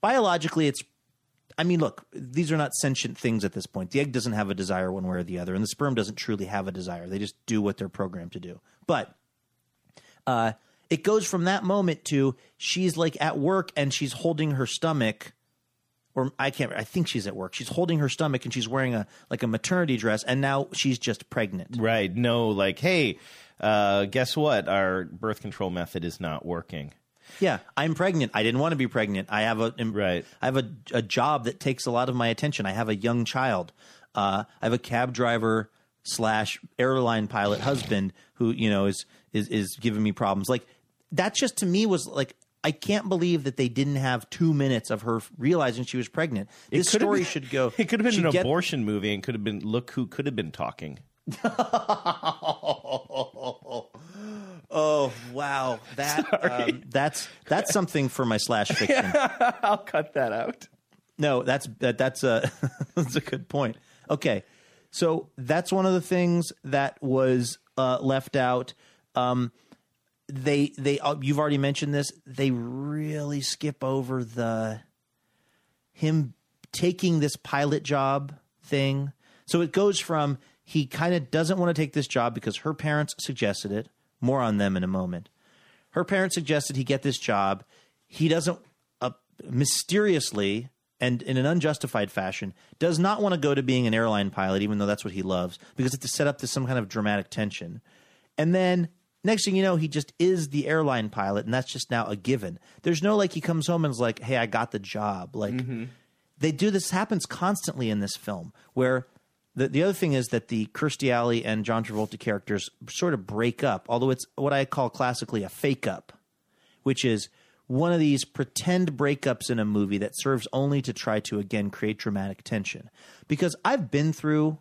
biologically it's I mean, look, these are not sentient things at this point. The egg doesn't have a desire one way or the other, and the sperm doesn't truly have a desire. They just do what they're programmed to do. But uh, it goes from that moment to she's like at work and she's holding her stomach, or I can't. I think she's at work. She's holding her stomach and she's wearing a like a maternity dress, and now she's just pregnant. Right. No, like, hey, uh, guess what? Our birth control method is not working. Yeah, I'm pregnant. I didn't want to be pregnant. I have a Right. I have a, a job that takes a lot of my attention. I have a young child. Uh, I have a cab driver slash airline pilot husband who you know is is is giving me problems. Like that just to me was like I can't believe that they didn't have two minutes of her realizing she was pregnant. This story been- should go. It could have been an get- abortion movie and could have been look who could have been talking. Oh wow, that um, that's that's something for my slash fiction. I'll cut that out. No, that's that, that's a that's a good point. Okay, so that's one of the things that was uh, left out. Um, they they uh, you've already mentioned this. They really skip over the him taking this pilot job thing. So it goes from he kind of doesn't want to take this job because her parents suggested it. More on them in a moment. Her parents suggested he get this job. He doesn't uh, mysteriously and in an unjustified fashion does not want to go to being an airline pilot, even though that's what he loves, because it's to set up this some kind of dramatic tension. And then next thing you know, he just is the airline pilot, and that's just now a given. There's no like he comes home and is like, "Hey, I got the job." Like mm-hmm. they do this happens constantly in this film where the the other thing is that the Kirstie Alley and John Travolta characters sort of break up, although it's what I call classically a fake up, which is one of these pretend breakups in a movie that serves only to try to again create dramatic tension. Because I've been through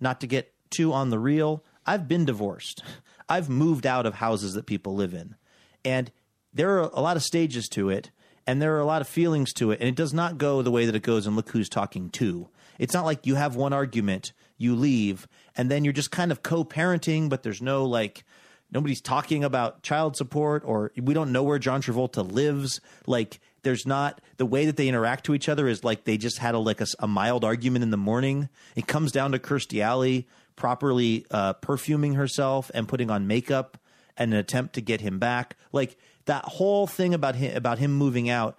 not to get too on the real, I've been divorced. I've moved out of houses that people live in. And there are a lot of stages to it, and there are a lot of feelings to it, and it does not go the way that it goes And Look Who's Talking Too. It's not like you have one argument, you leave, and then you're just kind of co parenting, but there's no like, nobody's talking about child support, or we don't know where John Travolta lives. Like, there's not the way that they interact to each other is like they just had a like a mild argument in the morning. It comes down to Kirstie Alley properly uh, perfuming herself and putting on makeup and an attempt to get him back. Like that whole thing about him about him moving out.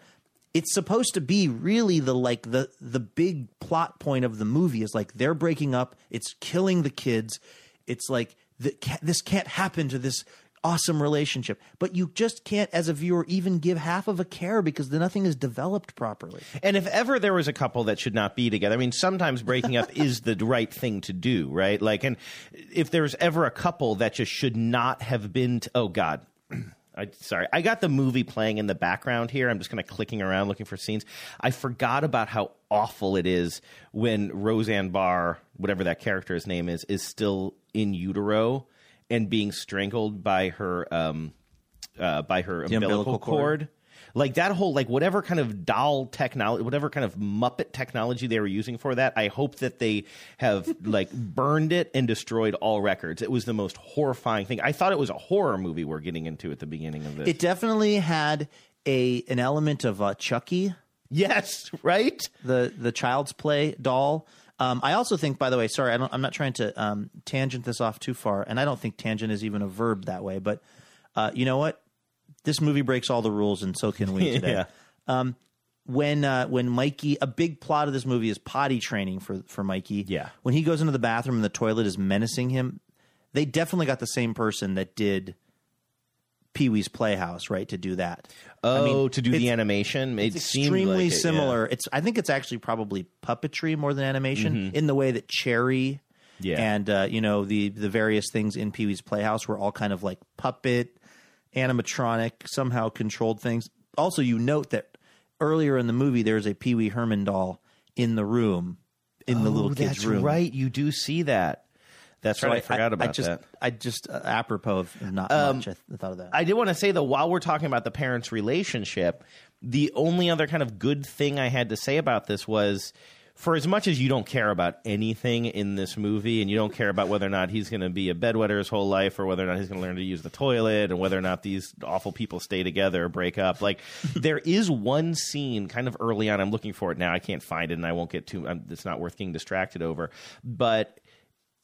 It's supposed to be really the like the the big plot point of the movie is like they're breaking up. It's killing the kids. It's like the, this can't happen to this awesome relationship. But you just can't, as a viewer, even give half of a care because the, nothing is developed properly. And if ever there was a couple that should not be together, I mean, sometimes breaking up is the right thing to do, right? Like, and if there's ever a couple that just should not have been, to, oh God. I, sorry, I got the movie playing in the background here. I'm just kind of clicking around looking for scenes. I forgot about how awful it is when Roseanne Barr, whatever that character's name is, is still in utero and being strangled by her um, uh, by her umbilical, umbilical cord. cord. Like that whole like whatever kind of doll technology, whatever kind of Muppet technology they were using for that. I hope that they have like burned it and destroyed all records. It was the most horrifying thing. I thought it was a horror movie we're getting into at the beginning of this. It definitely had a an element of uh, Chucky, yes, right. the the Child's Play doll. Um, I also think, by the way, sorry, I don't, I'm not trying to um, tangent this off too far, and I don't think tangent is even a verb that way. But uh, you know what? This movie breaks all the rules, and so can we today. Yeah. when uh, when Mikey, a big plot of this movie is potty training for for Mikey. Yeah. When he goes into the bathroom and the toilet is menacing him, they definitely got the same person that did Pee Wee's Playhouse, right, to do that. Oh, I mean, to do the animation, it It's extremely like it, yeah. similar. It's I think it's actually probably puppetry more than animation in the way that Cherry Mm-hmm. Yeah. and uh, you know the the various things in Pee Wee's Playhouse were all kind of like puppet, animatronic, somehow controlled things. Also, you note that earlier in the movie there's a Pee Wee Herman doll in the room, in the little Oh, kid's that's room. right. You do see that. That's right. I, forgot about I just, that. Um, I just uh, apropos of not much. I, th- thought of that. I did want to say though, while we're talking about the parents' relationship, the only other kind of good thing I had to say about this was, for as much as you don't care about anything in this movie, and you don't care about whether or not he's going to be a bedwetter his whole life, or whether or not he's going to learn to use the toilet, and whether or not these awful people stay together or break up, like there is one scene kind of early on. I'm looking for it now. I can't find it, and I won't get too. Um, it's not worth getting distracted over, but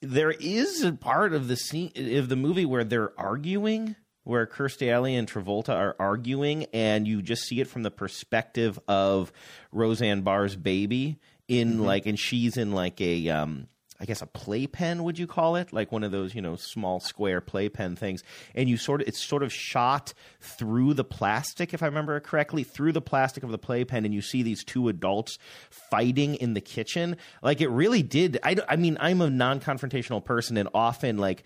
there is a part of the scene of the movie where they're arguing where Kirstie Alley and Travolta are arguing and you just see it from the perspective of Roseanne Barr's baby in like and she's in like a um I guess a playpen would you call it like one of those you know small square playpen things and you sort of it's sort of shot through the plastic if I remember correctly through the plastic of the playpen and you see these two adults fighting in the kitchen like it really did I, I mean I'm a non-confrontational person and often like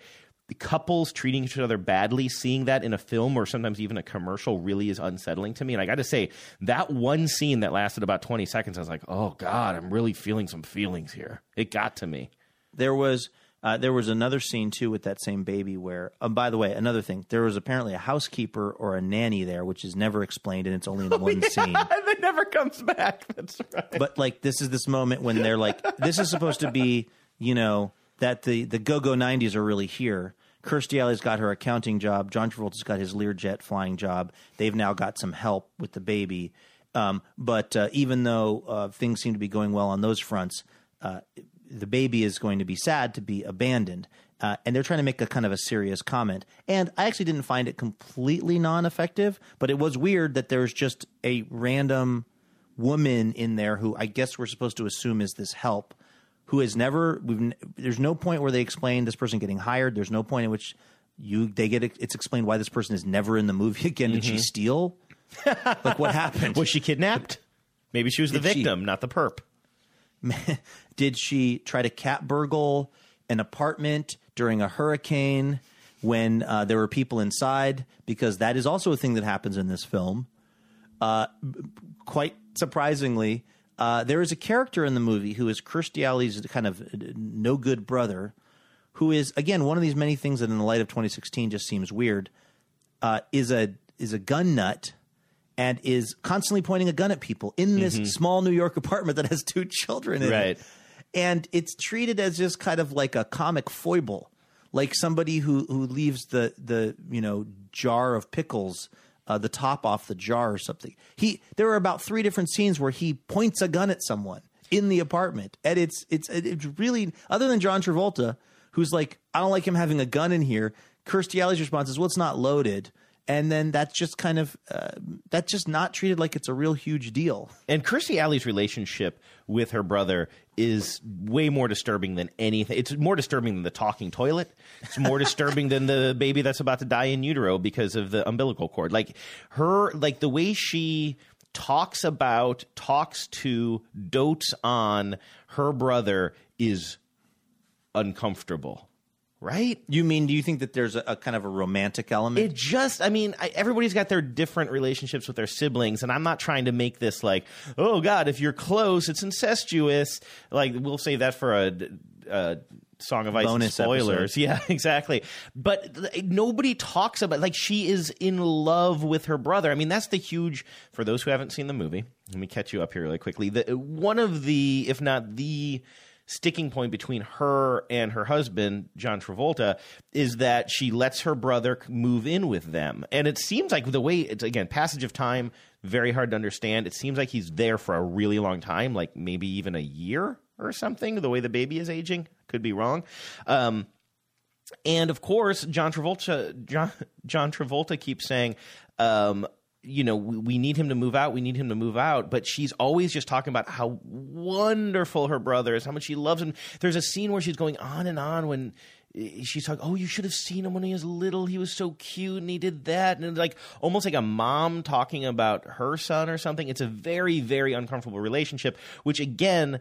couples treating each other badly, seeing that in a film or sometimes even a commercial really is unsettling to me. And I got to say, that one scene that lasted about 20 seconds, I was like, oh God, I'm really feeling some feelings here. It got to me. There was uh, there was another scene too with that same baby where, um, by the way, another thing. There was apparently a housekeeper or a nanny there, which is never explained, and it's only in one scene. and it never comes back. That's right. But like, this is this moment when they're like, this is supposed to be, you know, that the the go go nineties are really here. Kirstie Alley's got her accounting job. John Travolta's got his Learjet flying job. They've now got some help with the baby. Um, but uh, even though uh, things seem to be going well on those fronts, uh, the baby is going to be sad to be abandoned. Uh, and they're trying to make a kind of a serious comment. And I actually didn't find it completely non effective, but it was weird that there's just a random woman in there who I guess we're supposed to assume is this help who has never we've there's no point where they explain this person getting hired there's no point in which you they get it's explained why this person is never in the movie again did she steal like what happened Was she kidnapped? Maybe she was the Did she- victim, not the perp. did she try to cat burgle an apartment during a hurricane when uh, there were people inside because that is also a thing that happens in this film uh, quite surprisingly uh, there is a character in the movie who is Kirstie Alley's kind of no good brother who is again one of these many things that in the light of 2016 just seems weird uh, is a is a gun nut and is constantly pointing a gun at people in this small New York apartment that has two children in Right. it. And it's treated as just kind of like a comic foible, like somebody who who leaves the the you know jar of pickles. Uh, the top off the jar or something. He there are about three different scenes where he points a gun at someone in the apartment, and it's it's it's really other than John Travolta, who's like, I don't like him having a gun in here. Kirstie Alley's response is, "Well, it's not loaded," and then that's just kind of uh, that's just not treated like it's a real huge deal. And Kirstie Alley's relationship with her brother is way more disturbing than anything. It's more disturbing than the talking toilet. It's more disturbing than the baby that's about to die in utero because of the umbilical cord. Like her, like the way she talks about, talks to, dotes on her brother is uncomfortable. Right? You mean? Do you think that there's a, a kind of a romantic element? It just, I mean, I, everybody's got their different relationships with their siblings, and I'm not trying to make this like, oh God, if you're close, it's incestuous. Like we'll say that for a, a Song of Ice and Bonus spoilers. episode. Yeah, exactly. But like, nobody talks about like she is in love with her brother. I mean, that's the huge for those who haven't seen the movie. Let me catch you up here really quickly. The one of the, if not the sticking point between her and her husband, John Travolta, is that she lets her brother move in with them. And it seems like the way it's again, passage of time, very hard to understand. It seems like he's there for a really long time, like maybe even a year or something, the way the baby is aging. Could be wrong. Um, and of course, John Travolta, John, John Travolta keeps saying, um, you know, we, we need him to move out. We need him to move out. But she's always just talking about how wonderful her brother is, how much she loves him. There's a scene where she's going on and on when eh, she's talking, oh, you should have seen him when he was little. He was so cute and he did that. And like almost like a mom talking about her son or something. It's a very, very uncomfortable relationship, which again,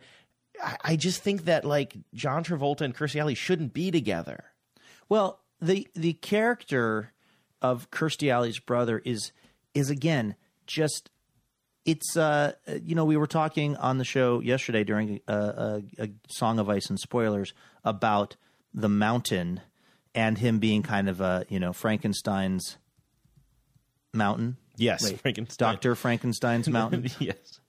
I, I just think that like John Travolta and Kirstie Alley shouldn't be together. Well, the the character of Kirstie Alley's brother is is again just it's uh you know we were talking on the show yesterday during a, a, a song of ice and spoilers about the mountain and him being kind of a you know Frankenstein's mountain. Yes, Wait, Frankenstein. Doctor Frankenstein's mountain. yes.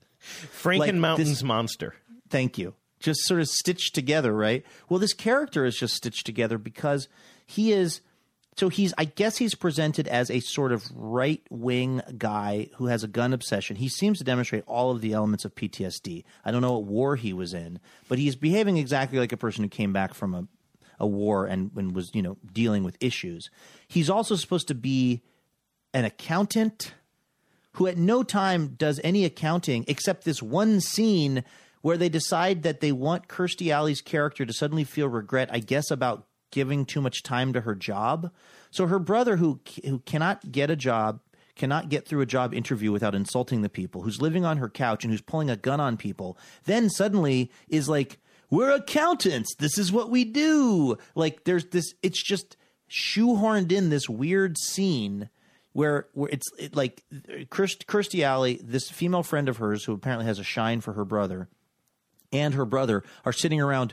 Franken Like, Mountain's this- monster. Thank you. Just sort of stitched together, right? Well, this character is just stitched together because he is. So he's, I guess he's presented as a sort of right wing guy who has a gun obsession. He seems to demonstrate all of the elements of PTSD. I don't know what war he was in, but he's behaving exactly like a person who came back from a, a war and, and was, you know, dealing with issues. He's also supposed to be an accountant who at no time does any accounting except this one scene where they decide that they want Kirstie Alley's character to suddenly feel regret, I guess, about giving too much time to her job. So her brother, who who cannot get a job, cannot get through a job interview without insulting the people, who's living on her couch and who's pulling a gun on people, then suddenly is like, "We're accountants. This is what we do." Like there's this. It's just shoehorned in this weird scene where where it's it, like Kirstie Alley, this female friend of hers who apparently has a shine for her brother, and her brother are sitting around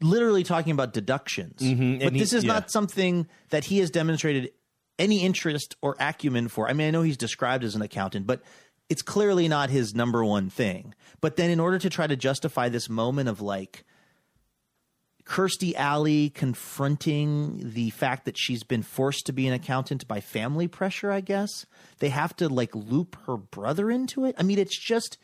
literally talking about deductions. But Mm-hmm. And he- this is yeah. not something that he has demonstrated any interest or acumen for. I mean, I know he's described as an accountant, but it's clearly not his number one thing. But then in order to try to justify this moment of like Kirstie Alley confronting the fact that she's been forced to be an accountant by family pressure, I guess. They have to like loop her brother into it. I mean, it's just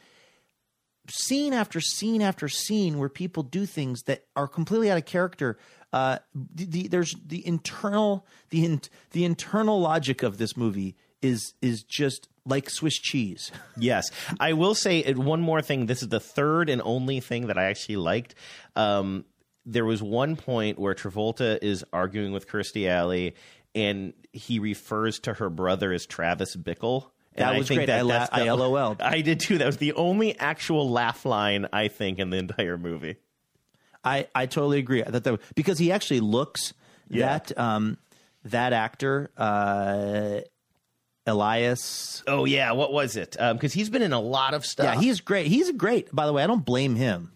scene after scene after scene where people do things that are completely out of character. Uh, the, the, there's the internal the in, the internal logic of this movie is is just like Swiss cheese. Yes, I will say one more thing. This is the third and only thing that I actually liked. Um, there was one point where Travolta is arguing with Kirstie Alley, and he refers to her brother as Travis Bickle. And That was think great. I la- that's- I LOL'd. I did too. That was the only actual laugh line I think in the entire movie. I, I totally agree. I thought that was, because he actually looks Yeah. that um, that actor uh, Elias. Oh yeah, what was it? Because he's been in a lot of stuff. Yeah, he's great. He's great. By the way, I don't blame him.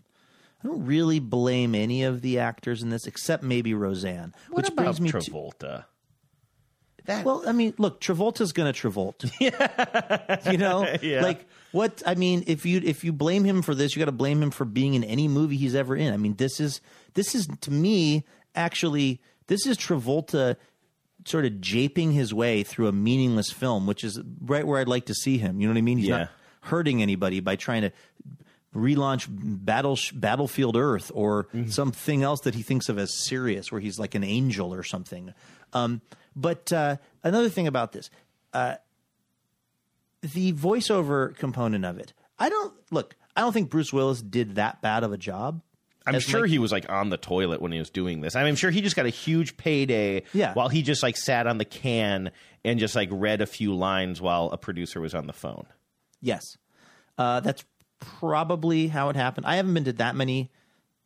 I don't really blame any of the actors in this except maybe Roseanne, What which about brings me to Travolta? That Well, I mean, look, Travolta's gonna Travolta. you know, Yeah. like what? I mean, if you if you blame him for this, you got to blame him for being in any movie he's ever in. I mean, this is this is to me actually this is Travolta sort of japing his way through a meaningless film, which is right where I'd like to see him. You know what I mean? He's Yeah. not hurting anybody by trying to relaunch battle battlefield earth or something else that he thinks of as serious where he's like an angel or something um, but uh, another thing about this the voiceover component of it. I don't look. I don't think Bruce Willis did that bad of a job. I'm as sure Mike- he was like on the toilet when he was doing this. I mean, I'm sure he just got a huge payday Yeah. while he just like sat on the can and just like read a few lines while a producer was on the phone. Yes, uh, that's probably how it happened. I haven't been to that many,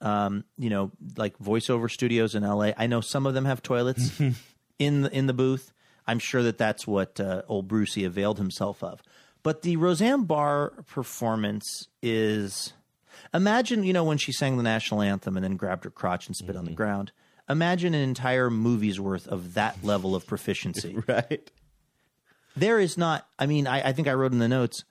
um, you know, like voiceover studios in LA. I know some of them have toilets in the in the booth. I'm sure that that's what uh, old Brucey availed himself of. But the Roseanne Barr performance is imagine, you know, when she sang the national anthem and then grabbed her crotch and spit on the ground. Imagine an entire movie's worth of that level of proficiency. Right. there is not i mean I, I think i wrote in the notes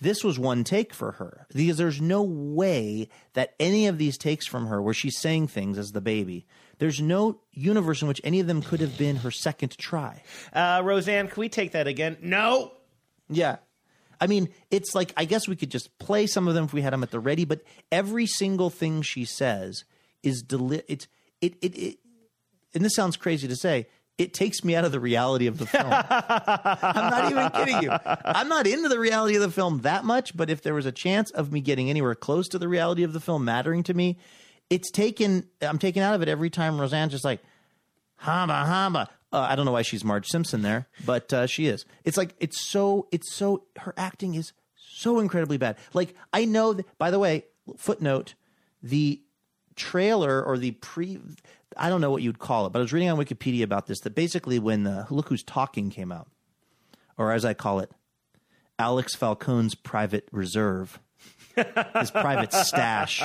this was one take for her because there's no way that any of these takes from her where she's saying things as the baby there's no universe in which any of them could have been her second try Uh, Roseanne, can we take that again? No. yeah i mean it's like i guess we could just play some of them if we had them at the ready but every single thing she says is deli- it's it, it it and this sounds crazy to say it takes me out of the reality of the film. I'm not even kidding you. I'm not into the reality of the film that much, but if there was a chance of me getting anywhere close to the reality of the film mattering to me, it's taken. I'm taken out of it every time Roseanne's just like, "Hamba, hamba." Uh, I don't know why she's Marge Simpson there, but uh, she is. It's like it's so. It's so. Her acting is so incredibly bad. Like I know. That, by the way, footnote: the trailer or the pre I don't know what you'd call it, but I was reading on Wikipedia about this that basically when the Look Who's Talking came out, or as I call it, Alex Falcone's private reserve, his private stash,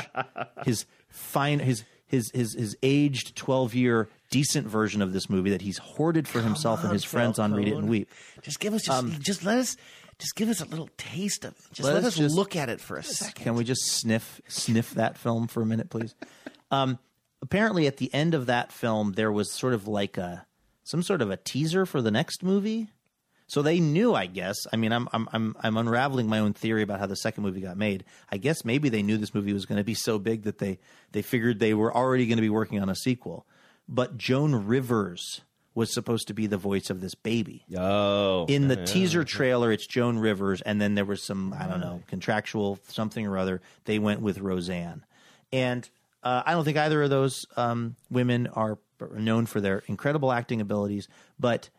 his fine his his his his aged 12-year decent version of this movie that he's hoarded for himself and his friends on Read It and Weep. Just give us just just let us just give us a little taste of it. Just Let let, us us just- look at it for a second. Can we just sniff sniff that film for a minute, please? Um, apparently, at the end of that film, there was sort of like a some sort of a teaser for the next movie. So they knew, I guess. I mean, I'm I'm I'm I'm unraveling my own theory about how the second movie got made. I guess maybe they knew this movie was going to be so big that they they figured they were already going to be working on a sequel. But Joan Rivers was supposed to be the voice of this baby Oh, in the teaser trailer it's joan rivers and then there was some i don't know contractual something or other they went with roseanne and uh, i don't think either of those um, women are known for their incredible acting abilities but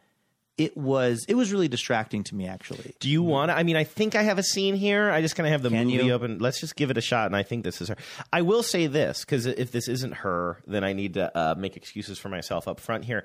it was it was really distracting to me actually Do you want to? I mean, I think I have a scene here. I just kind of have the Can movie you? open. Let's just give it a shot. And I think this is her. I will say this because if this isn't her, then I need to uh, make excuses for myself up front here.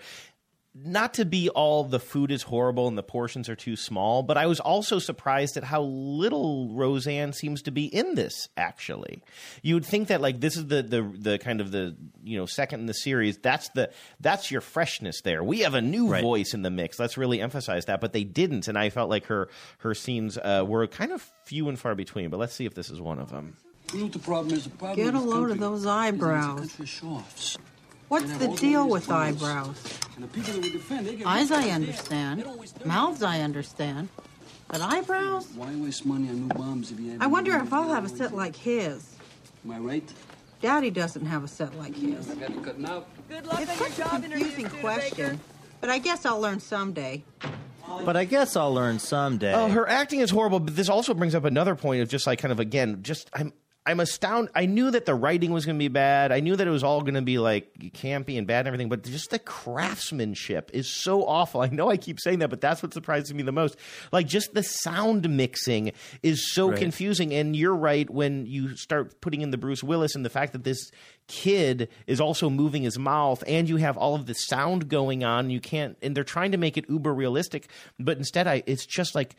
Not to be all the food is horrible and the portions are too small, but I was also surprised at how little Roseanne seems to be in this. Actually, you would think that like this is the the the kind of the you know second in the series. That's the that's your freshness there. We have a new Right. voice in the mix. Let's really emphasize that, but they didn't, and I felt like her her scenes uh, were kind of few and far between. But let's see if this is one of them. You know what the problem is? The problem Get a load country of those is it's a eyebrows. country of show-offs. What's the deal with problems. eyebrows? And the people that we defend, they get Eyes I understand. They don't waste their Mouths. I understand. But eyebrows? Why waste money on new bombs if you have I wonder if I'll have a set like his. Am I right? Daddy doesn't have a set like his. I got to cut now. It's such a confusing question, but I guess I'll learn someday. but i guess i'll learn someday Oh, her acting is horrible, but this also brings up another point of just like kind of again, just I'm I'm astounded. I knew that the writing was going to be bad. I knew that it was all going to be like campy and bad and everything, but just the craftsmanship is so awful. I know I keep saying that, but that's what surprises me the most. Like just the sound mixing is so Right. confusing. And you're right when you start putting in the Bruce Willis and the fact that this kid is also moving his mouth and you have all of the sound going on. You can't, and they're trying to make it uber realistic, but instead, I it's just like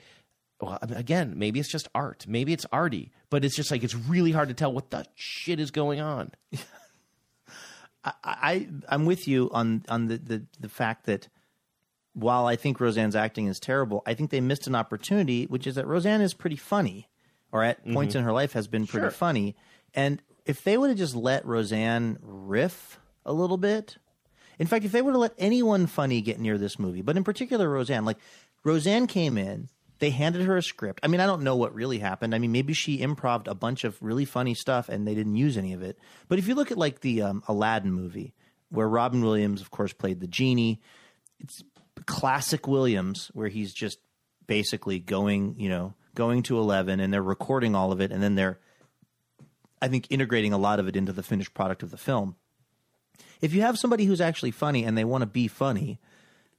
well, again, maybe it's just art. Maybe it's arty, but it's just like it's really hard to tell what the shit is going on. I I'm with you on on the, the the fact that while I think Roseanne's acting is terrible, I think they missed an opportunity, which is that Roseanne is pretty funny, or at mm-hmm. points in her life has been pretty Sure. funny. And if they would have just let Roseanne riff a little bit, in fact, if they would have let anyone funny get near this movie, but in particular Roseanne, like Roseanne came in, they handed her a script. I mean, I don't know what really happened. I mean, maybe she improved a bunch of really funny stuff and they didn't use any of it. But if you look at like the um, Aladdin movie, where Robin Williams, of course, played the genie, it's classic Williams, where he's just basically going, you know, going to eleven, and they're recording all of it, and then they're, I think, integrating a lot of it into the finished product of the film. If you have somebody who's actually funny and they want to be funny,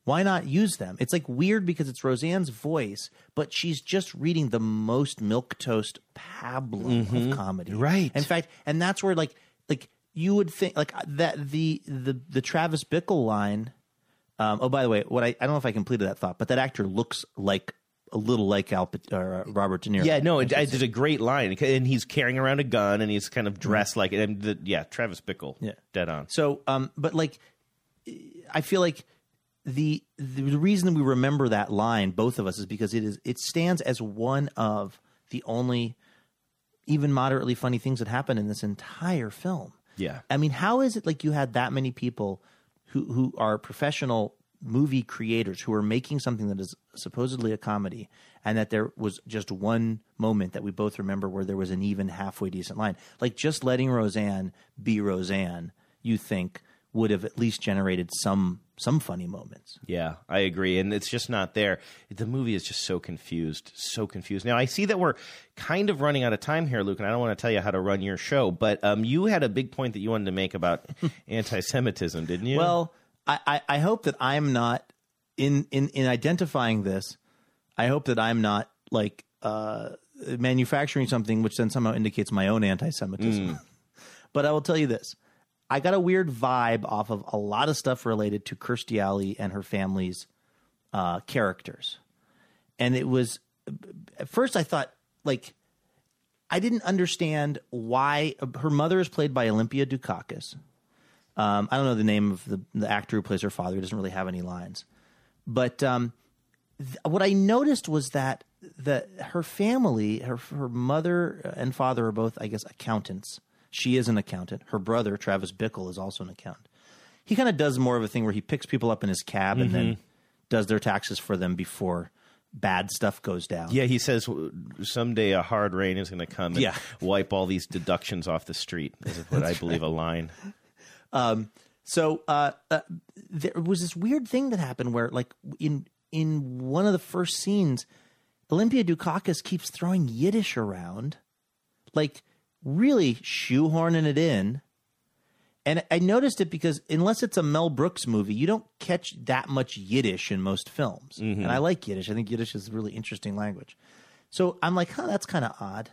why not use them? It's like weird because it's Roseanne's voice, but she's just reading the most milk toast pablum of comedy. Right. In fact, and that's where like like you would think like that the the the Travis Bickle line. Um, oh, by the way, what I I don't know if I completed that thought, but that actor looks like a little like Al uh, Robert De Niro. Yeah, no, it, it's a great line, and he's carrying around a gun, and he's kind of dressed like it. And the, yeah, Travis Bickle, Yeah. dead on. So, um, but like, I feel like the the reason we remember that line, both of us, is because it is it stands as one of the only even moderately funny things that happen in this entire film. Yeah. I mean, how is it like you had that many people who who are professional movie creators who are making something that is supposedly a comedy and that there was just one moment that we both remember where there was an even halfway decent line. Like just letting Roseanne be Roseanne, you think would have at least generated some some funny moments. Yeah, I agree, and it's just not there. The movie is just so confused, so confused. Now I see that we're kind of running out of time here, Luke, and I don't want to tell you how to run your show, but um, you had a big point that you wanted to make about anti-Semitism, didn't you? Well, I, I, I hope that I'm not in, in in identifying this. I hope that I'm not like uh, manufacturing something which then somehow indicates my own anti-Semitism. but I will tell you this: I got a weird vibe off of a lot of stuff related to Kirstie Alley and her family's uh, characters, and it was at first I thought like I didn't understand why her mother is played by Olympia Dukakis. Um, I don't know the name of the, the actor who plays her father. He doesn't really have any lines. But um, th- what I noticed was that the her family, her her mother and father are both, I guess, accountants. She is an accountant. Her brother, Travis Bickle, is also an accountant. He kind of does more of a thing where he picks people up in his cab and then does their taxes for them before bad stuff goes down. yeah, he says someday a hard rain is going to come and Yeah. wipe all these deductions off the street. Is what I believe a line. So uh, uh, there was this weird thing that happened where, like in in one of the first scenes, Olympia Dukakis keeps throwing Yiddish around, like really shoehorning it in. And I noticed it because unless it's a Mel Brooks movie, you don't catch that much Yiddish in most films. Mm-hmm. And I like Yiddish. I think Yiddish is a really interesting language. So I'm like, huh, that's kind of odd.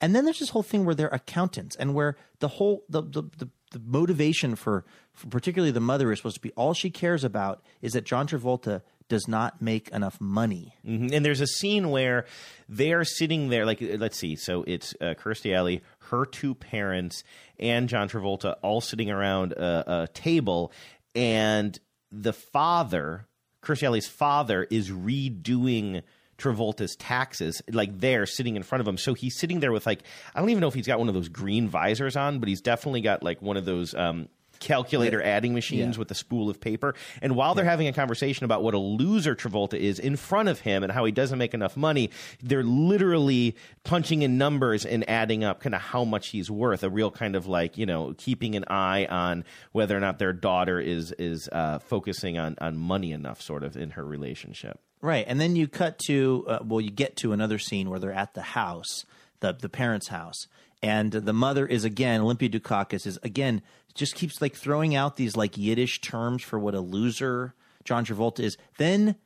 And then there's this whole thing where they're accountants and where the whole the the, the, the motivation for, for particularly the mother is supposed to be all she cares about is that John Travolta does not make enough money. Mhm. And there's a scene where they're sitting there, like, let's see. So it's uh, Kirstie Alley, her two parents, and John Travolta all sitting around a, a table. And the father, Kirstie Alley's father, is redoing Travolta's taxes, like there sitting in front of him. So he's sitting there with, like, I don't even know if he's got one of those green visors on, but he's definitely got, like, one of those. Um, calculator adding machines Yeah. with a spool of paper. And while they're having a conversation about what a loser Travolta is in front of him and how he doesn't make enough money, they're literally punching in numbers and adding up kind of how much he's worth. A real kind of like, you know, keeping an eye on whether or not their daughter is is uh, focusing on on money enough sort of in her relationship. Right, and then you cut to uh, well, you get to another scene where they're at the house, the the parents' house, and the mother is again Olympia Dukakis is again just keeps like throwing out these like Yiddish terms for what a loser John Travolta is. Then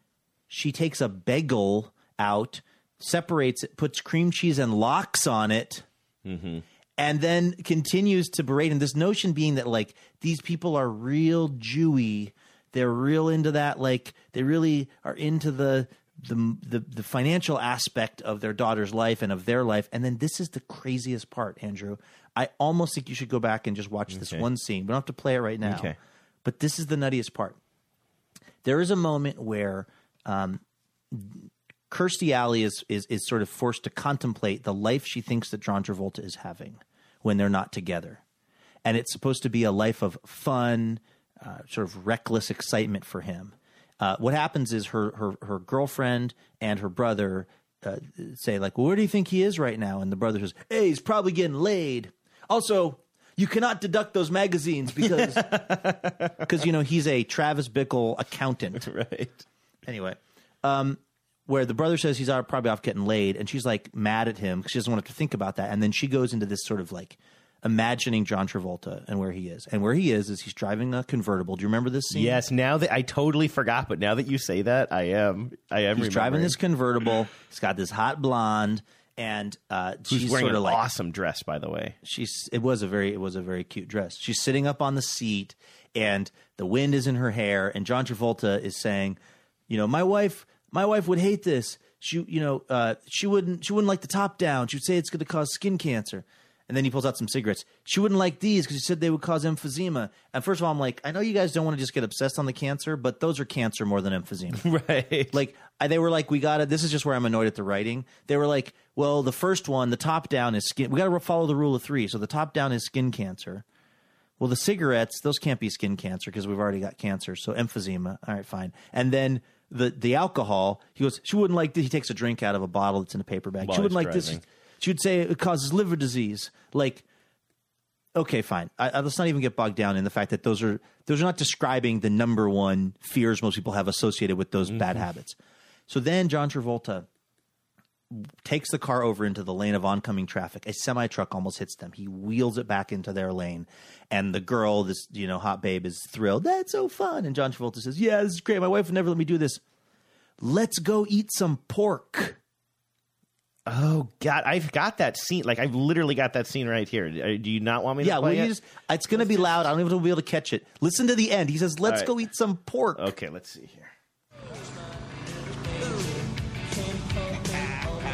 she takes a bagel out, separates it, puts cream cheese and lox on it, mm-hmm. and then continues to berate him. This notion being that like these people are real Jewy, they're real into that. Like they really are into the the the, the financial aspect of their daughter's life and of their life. And then this is the craziest part, Andrew. I almost think you should go back and just watch this one scene. We don't have to play it right now. Okay. But this is the nuttiest part. There is a moment where um, Kirstie Alley is, is is sort of forced to contemplate the life she thinks that John Travolta is having when they're not together, and it's supposed to be a life of fun, uh, sort of reckless excitement for him. Uh, what happens is her her her girlfriend and her brother uh, say like, well, "Where do you think he is right now?" And the brother says, "Hey, he's probably getting laid." Also, you cannot deduct those magazines because because you know he's a Travis Bickle accountant. right. Anyway, um, where the brother says he's out, probably off getting laid, and she's like mad at him because she doesn't want to think about that, and then she goes into this sort of like imagining John Travolta and where he is, and where he is is he's driving a convertible. Do you remember this scene? Yes. Now that I totally forgot, but now that you say that, I am. I am. he's driving this convertible. He's got this hot blonde, and uh, She's she's wearing sort an of like awesome dress, by the way. she's it was a very it was a very cute dress. She's sitting up on the seat and the wind is in her hair and John Travolta is saying, you know, my wife my wife would hate this. She you know, uh, she wouldn't she wouldn't like the top down. She would say it's going to cause skin cancer. And then he pulls out some cigarettes. She wouldn't like these because she said they would cause emphysema. And first of all, I'm like, I know you guys don't want to just get obsessed on the cancer, but those are cancer more than emphysema. Right. Like I, they were like, we got to This is just where I'm annoyed at the writing. They were like, well, the first one, the top down is skin. We got to follow the rule of three. So the top down is skin cancer. Well, the cigarettes, those can't be skin cancer because we've already got cancer. So emphysema. All right, fine. And then the the alcohol. He goes. She wouldn't like this. He takes a drink out of a bottle that's in a paper bag. While she wouldn't like this. driving. She would say it causes liver disease. Like okay, fine. I, I, let's not even get bogged down in the fact that those are those are not describing the number one fears most people have associated with those bad mm-hmm. habits. So then John Travolta takes the car over into the lane of oncoming traffic. A semi truck almost hits them. He wheels it back into their lane, and the girl, this you know hot babe, is thrilled. That's so fun. And John Travolta says, "Yeah, this is great. My wife would never let me do this. Let's go eat some pork." Oh God, I've got that scene. Like I've literally got that scene right here. Uh, Do you not want me to Yeah, play well, it? just, it's going to be loud. I don't even know if we'll be able to catch it. Listen to the end. He says, "Let's All right. go eat some pork." Okay, let's see here.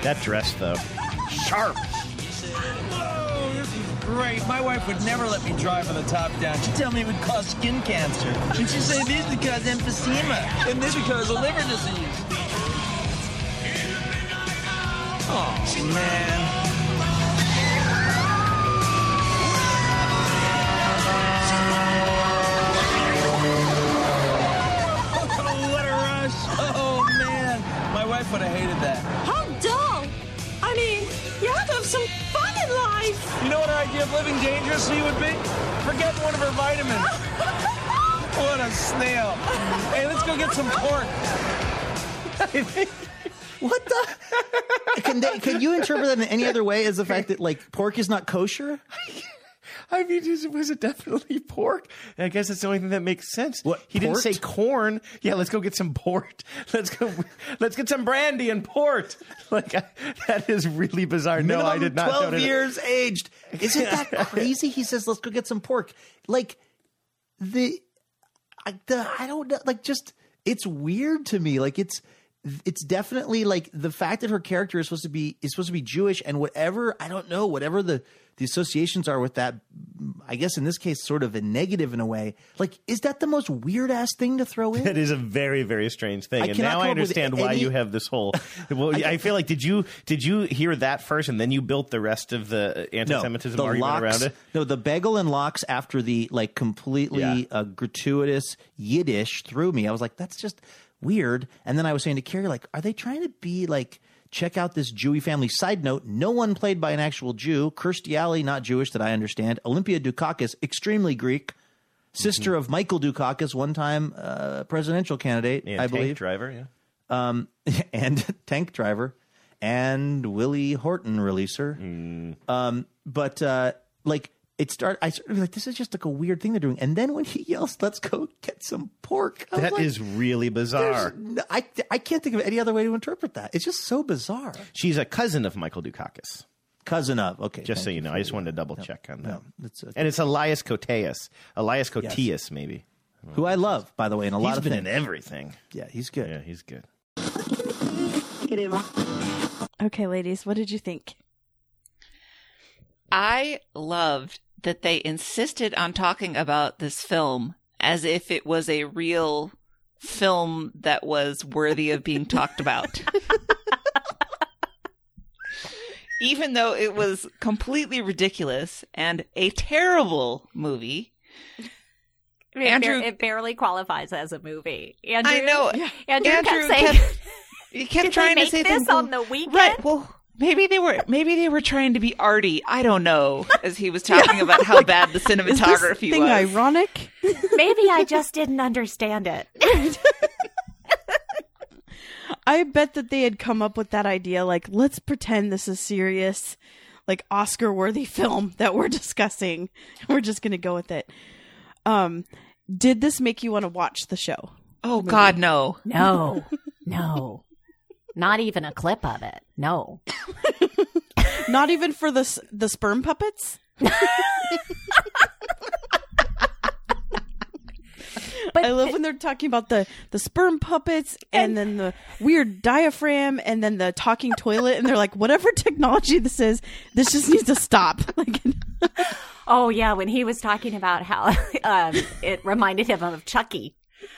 That dress, though, sharp. Oh, this is great. My wife would never let me drive with the top down. She'd tell me it would cause skin cancer. And she'd say this because emphysema. And this because of liver disease. Oh, man. Oh, man. My wife would have hated that. How dull! I mean, you have to have some fun in life! You know what her idea of living dangerously would be? Forget one of her vitamins. what a snail. Hey, let's go get some pork. What the? can, they, can you interpret that in any other way as the fact that like pork is not kosher? I mean, was it definitely pork? I guess that's the only thing that makes sense. What, he didn't say corn. Yeah, let's go get some port. Let's go. Let's get some brandy and port. Like I, that is really bizarre. no, I did not. Twelve years aged. Isn't that crazy? He says, "Let's go get some pork." Like the, I, the I don't know. Like just it's weird to me. Like it's it's definitely like the fact that her character is supposed to be is supposed to be Jewish and whatever I don't know whatever the the associations are with that. I guess in this case, sort of a negative in a way. Like, is that the most weird ass thing to throw in? That is a very, very strange thing, I and now I understand why any- you have this whole. Well, I, feel like did you did you hear that first, and then you built the rest of the anti-Semitism the argument locks, around it? No, the bagel and lox after the like completely Yeah. uh, gratuitous Yiddish threw me. I was like, that's just weird. And then I was saying to Carrie, like, are they trying to be like, check out this Jewy family? Side note: no one played by an actual Jew. Kirstie Alley, not Jewish that I understand. Olympia Dukakis, extremely Greek. Sister of Michael Dukakis, one-time uh, presidential candidate, Yeah, I tank believe, driver. Yeah. um, and tank driver, and Willie Horton releaser. Hmm. Um, but uh, like it started, I started like this is just like a weird thing they're doing. And then when he yells, "Let's go get some pork," I was That like, is really bizarre. no- I I can't think of any other way to interpret that. It's just so bizarre. She's a cousin of Michael Dukakis. Cousin of okay, Just so thank you know, I just wanted to double check on that. no, that's a- and it's Elias Koteas. Elias Koteas, maybe. who I love by the way in a lot of been things. in everything. yeah, he's good. Yeah, he's good. Okay, ladies, what did you think? I loved that they insisted on talking about this film as if it was a real film that was worthy of being talked about. Even though it was completely ridiculous and a terrible movie. It, Andrew- it barely qualifies as a movie. Andrew, I know. Andrew, Andrew kept saying, kept, he kept trying to say this things- on the weekend? Right. Well, Maybe they were maybe they were trying to be arty. I don't know. As he was talking about how bad the Is this cinematography thing was. ironic? Maybe I just didn't understand it. I bet that they had come up with that idea like let's pretend this is serious like Oscar worthy film that we're discussing. We're just going to go with it. Um did this make you want to watch the show? oh God, no. No, no, not even a clip of it. No. Not even for the the sperm puppets? But I love when they're talking about the the sperm puppets and, then the weird diaphragm and then the talking toilet and they're like whatever technology this is this just needs to stop. Like Oh yeah, when he was talking about how um, it reminded him of Chucky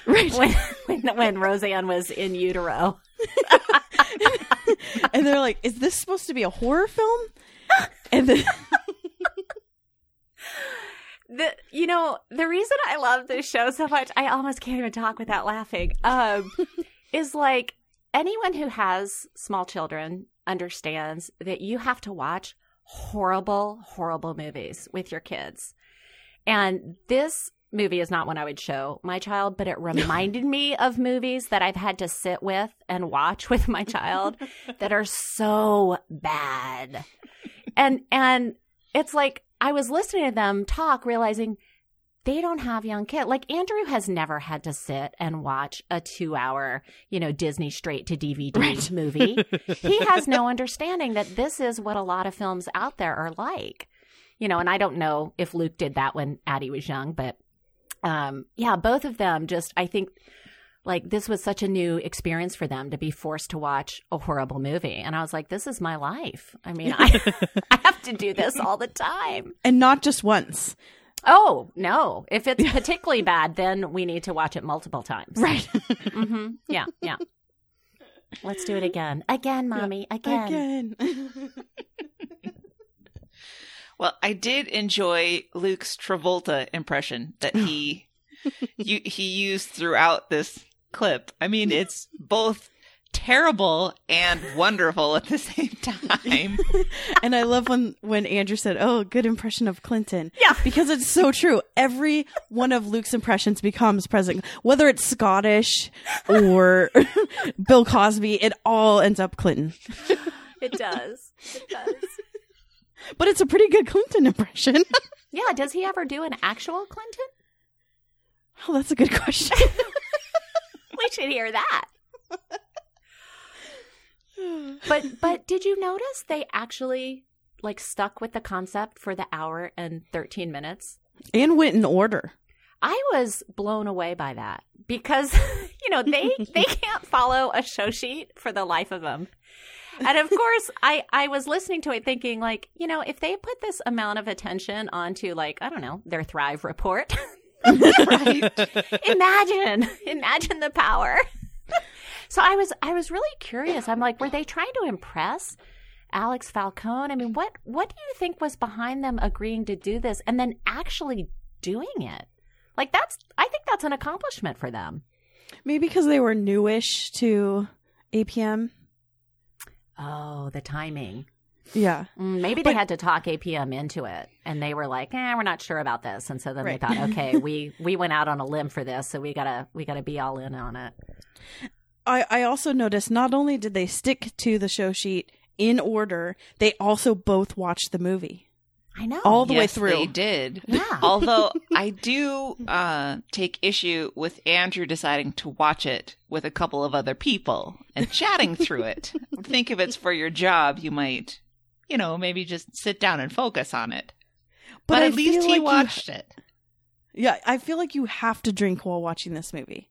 right. when, when when Roseanne was in utero. and they're like is this supposed to be a horror film? And then The you know the reason I love this show so much, I almost can't even talk without laughing. Um, is like anyone who has small children understands that you have to watch horrible, horrible movies with your kids, and this movie is not one I would show my child, but it reminded me of movies that I've had to sit with and watch with my child that are so bad. And and it's like I was listening to them talk realizing they don't have young kids. Like Andrew has never had to sit and watch a 2-hour, you know, Disney straight to DVD movie. he has no understanding that this is what a lot of films out there are like. You know, and I don't know if Luke did that when Addie was young, but um, yeah, both of them just, I think, like this was such a new experience for them to be forced to watch a horrible movie. And I was like, this is my life. I mean, I, I have to do this all the time. and not just once. Oh, no. If it's particularly bad, then we need to watch it multiple times. Right. mm-hmm. Yeah, yeah. Let's do it again. Again, mommy. Again. Again. Well, I did enjoy Luke's Travolta impression that he you, he used throughout this clip. I mean, it's both terrible and wonderful at the same time. and I love when when Andrew said, "Oh, good impression of Clinton." Yeah. because it's so true. Every one of Luke's impressions becomes president, whether it's Scottish or Bill Cosby. It all ends up Clinton. It does. It does. But it's a pretty good Clinton impression. Yeah. Does he ever do an actual Clinton? oh, that's a good question. We should hear that. but but did you notice they actually like stuck with the concept for the hour and 13 minutes? and went in order. I was blown away by that because you know they they can't follow a show sheet for the life of them. And of course, I I was listening to it thinking like, you know, if they put this amount of attention onto like, I don't know, their Thrive report. right. imagine, imagine the power. so I was I was really curious. I'm like, were they trying to impress Alex Falcone? I mean, what what do you think was behind them agreeing to do this and then actually doing it? Like that's I think that's an accomplishment for them. Maybe because they were newish to APM. Oh, the timing. Yeah. Mm, maybe they But- had to talk APM into it, and they were like, "Eh, we're not sure about this." And so then Right. they thought, "Okay, we we went out on a limb for this, so we gotta we gotta be all in on it." I, I also noticed not only did they stick to the show sheet in order, they also both watched the movie I know. all the way Yes, through. They did. Yeah. Although I do uh, take issue with Andrew deciding to watch it with a couple of other people and chatting through it. Think if it's for your job, you might, you know, maybe just sit down and focus on it. But, I at least he like you- watched it. Yeah, I feel like you have to drink while watching this movie.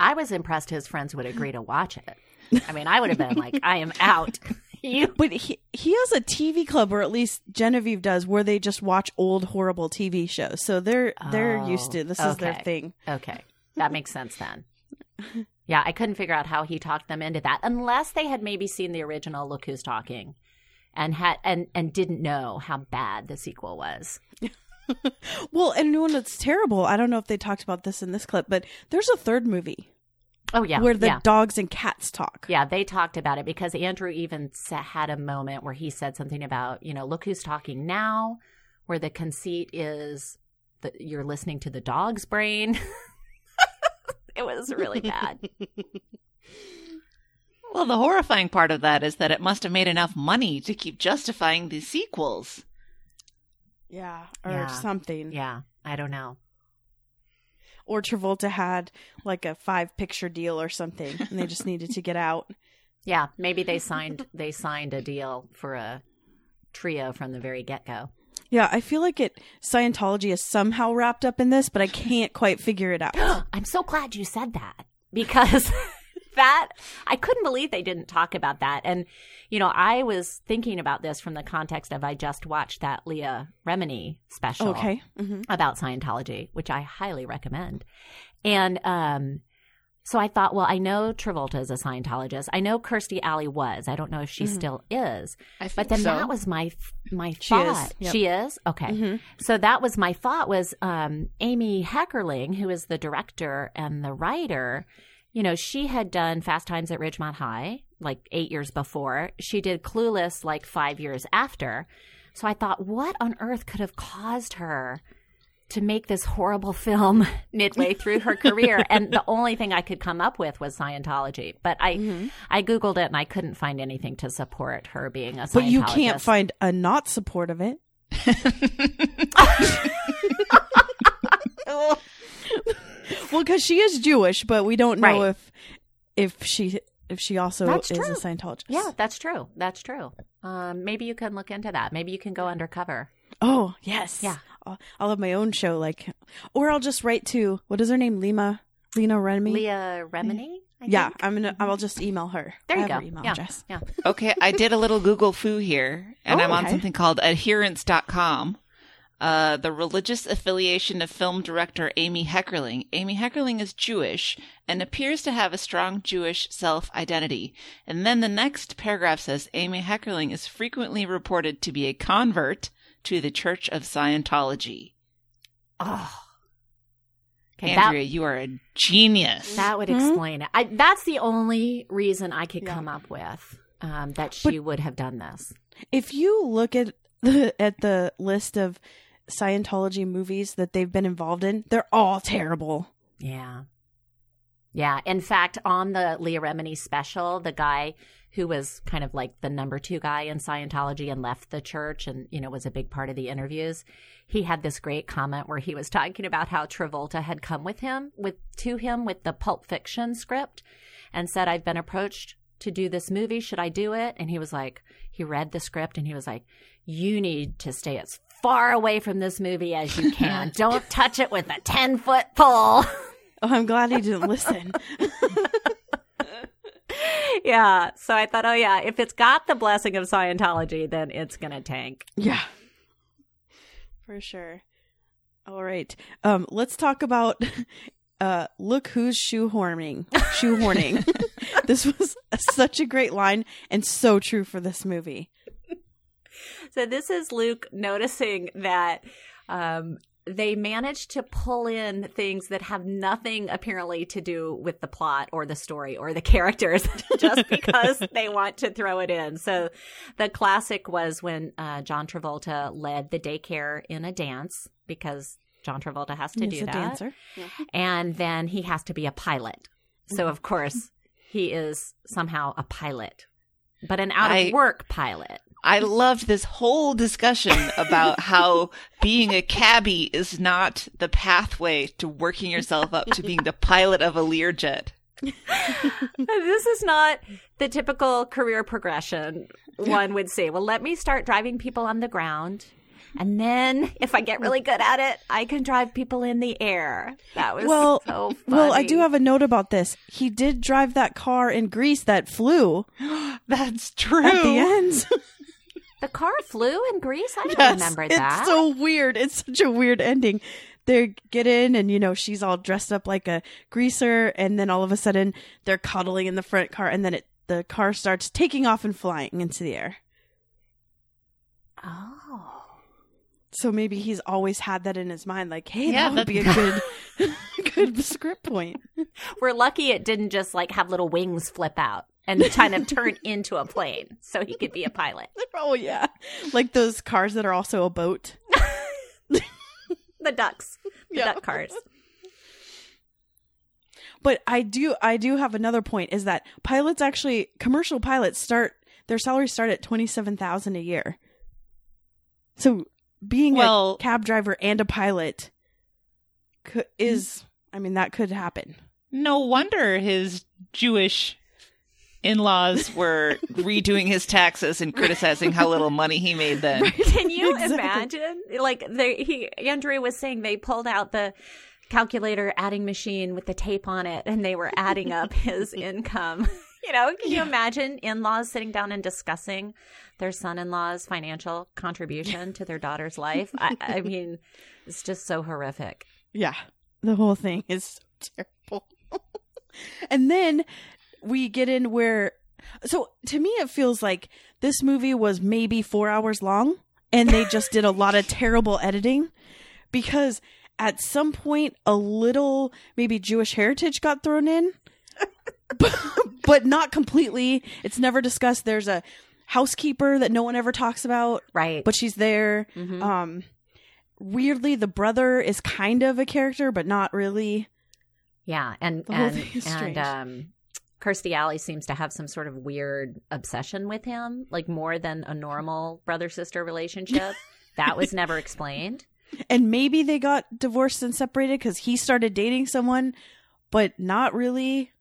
I was impressed his friends would agree to watch it. I mean, I would have been like, "I am out." you But he he has a TV club, or at least Genevieve does, where they just watch old horrible TV shows. So they're they're Oh, used to oh, this is their thing. okay? That makes sense then. Yeah, I couldn't figure out how he talked them into that, unless they had maybe seen the original "Look Who's Talking," and had and and didn't know how bad the sequel was. Well, and when it's terrible, I don't know if they talked about this in this clip, but there's a third movie. Oh yeah, where the yeah. dogs and cats talk. Yeah, they talked about it because Andrew even had a moment where he said something about, you know, look who's talking now, where the conceit is that you're listening to the dog's brain. it was really bad. Well, the horrifying part of that is that it must have made enough money to keep justifying the sequels. Yeah, or Yeah. something. Yeah, I don't know. Or Travolta had like a five picture deal or something, and they just needed to get out. Yeah, maybe they signed they signed a deal for a trio from the very get go. Yeah, I feel like it Scientology is somehow wrapped up in this, but I can't quite figure it out. I'm so glad you said that because that I couldn't believe they didn't talk about that. And you know, I was thinking about this from the context of I just watched that Leah Remini special Okay. hmm about Scientology, which I highly recommend. And um so I thought, well, I know Travolta is a Scientologist. I know Kirstie Alley was. I don't know if she still is. I think But then so. that was my my She is, thought. yep. She is okay. Mhm. So that was my thought. Was um, Amy Heckerling, who is the director and the writer, you know, she had done Fast Times at Ridgemont High like eight years before. She did Clueless like five years after. So I thought, what on earth could have caused her to make this horrible film midway through her career? and the only thing I could come up with was Scientology. But I, Mm-hmm. I googled it and I couldn't find anything to support her being a Scientologist. But you can't find a not support of it. well, because she is Jewish, but we don't know Right. if if she if she also That's is true. a Scientologist. Yeah, that's true. That's true. Um, maybe you can look into that. Maybe you can go undercover. Oh yes. Yeah. I'll, I'll have my own show, like, or I'll just write to what is her name, Lima, Lena Remy. Leah Remini? I yeah, think? I'm gonna. I'll just email her. There I you have go. her email yeah. address. yeah. Okay, I did a little Google foo here, and Oh, I'm on okay. something called adherents.com. Uh, the religious affiliation of film director Amy Heckerling. Amy Heckerling is Jewish and appears to have a strong Jewish self identity. And then the next paragraph says Amy Heckerling is frequently reported to be a convert to the Church of Scientology. Oh. Okay, that, Andrea, you are a genius. that would Hmm? explain it. I, that's the only reason I could Yeah. come up with um, that she would have done this. If you look at the at the list of Scientology movies that they've been involved in, they're all terrible. Yeah. Yeah. In fact, on the Leah Remini special, the guy who was kind of like the number two guy in Scientology and left the church and, you know, was a big part of the interviews, he had this great comment where he was talking about how Travolta had come with him, with to him with the Pulp Fiction script and said, I've been approached to do this movie. Should I do it? And he was like, he read the script and he was like, you need to stay as far away from this movie as you can. Don't touch it with a 10 foot pole. Oh, I'm glad he didn't listen. yeah. So I thought, oh yeah, if it's got the blessing of Scientology, then it's gonna tank. Yeah. For sure. All right. Um, let's talk about uh look who's shoehorning. Shoehorning. this was such a great line and so true for this movie. So this is Luke noticing that um, they managed to pull in things that have nothing apparently to do with the plot or the story or the characters just because they want to throw it in. So the classic was when uh, John Travolta led the daycare in a dance because John Travolta has to He's do a that. dancer. and then he has to be a pilot. So of course he is somehow a pilot, but an out of work pilot. I loved this whole discussion about how being a cabbie is not the pathway to working yourself up to being the pilot of a Learjet. this is not the typical career progression one would say. Well, let me start driving people on the ground. And then if I get really good at it, I can drive people in the air. That was Well, so funny. well, I do have a note about this. He did drive that car in Grease that flew That's true. at the end. the car flew in Grease. I don't Yes, remember that. it's so weird. It's such a weird ending. They get in and you know she's all dressed up like a greaser, and then all of a sudden they're cuddling in the front car, and then it the car starts taking off and flying into the air. oh. So maybe he's always had that in his mind, like, hey, Yeah, that would be a good, good script point. We're lucky it didn't just like have little wings flip out and kind of turn into a plane so he could be a pilot. Oh yeah, like those cars that are also a boat. The ducks, the Yeah. duck cars. But I do I do have another point is that pilots actually commercial pilots start their salaries start at twenty seven thousand a year. So being Well- a cab driver and a pilot could, is mm-hmm. I mean that could happen. No wonder his Jewish in laws were redoing his taxes and criticizing how little money he made then. Can you Exactly. imagine? Like they, he, Andrew was saying, they pulled out the calculator adding machine with the tape on it, and they were adding up his income. You know, can you imagine in-laws sitting down and discussing their son-in-law's financial contribution to their daughter's life? I, I mean, it's just so horrific. Yeah. The whole thing is so terrible. and then we get in where so to me it feels like this movie was maybe 4 hours long and they just did a lot of terrible editing because at some point a little maybe Jewish heritage got thrown in but, but not completely. It's never discussed. There's a housekeeper that no one ever talks about Right. but she's there. Mhm. Um, weirdly, the brother is kind of a character, but not really. Yeah, and and and um, Kirstie Alley seems to have some sort of weird obsession with him, like more than a normal brother sister relationship. that was never explained. And maybe they got divorced and separated because he started dating someone, but not really.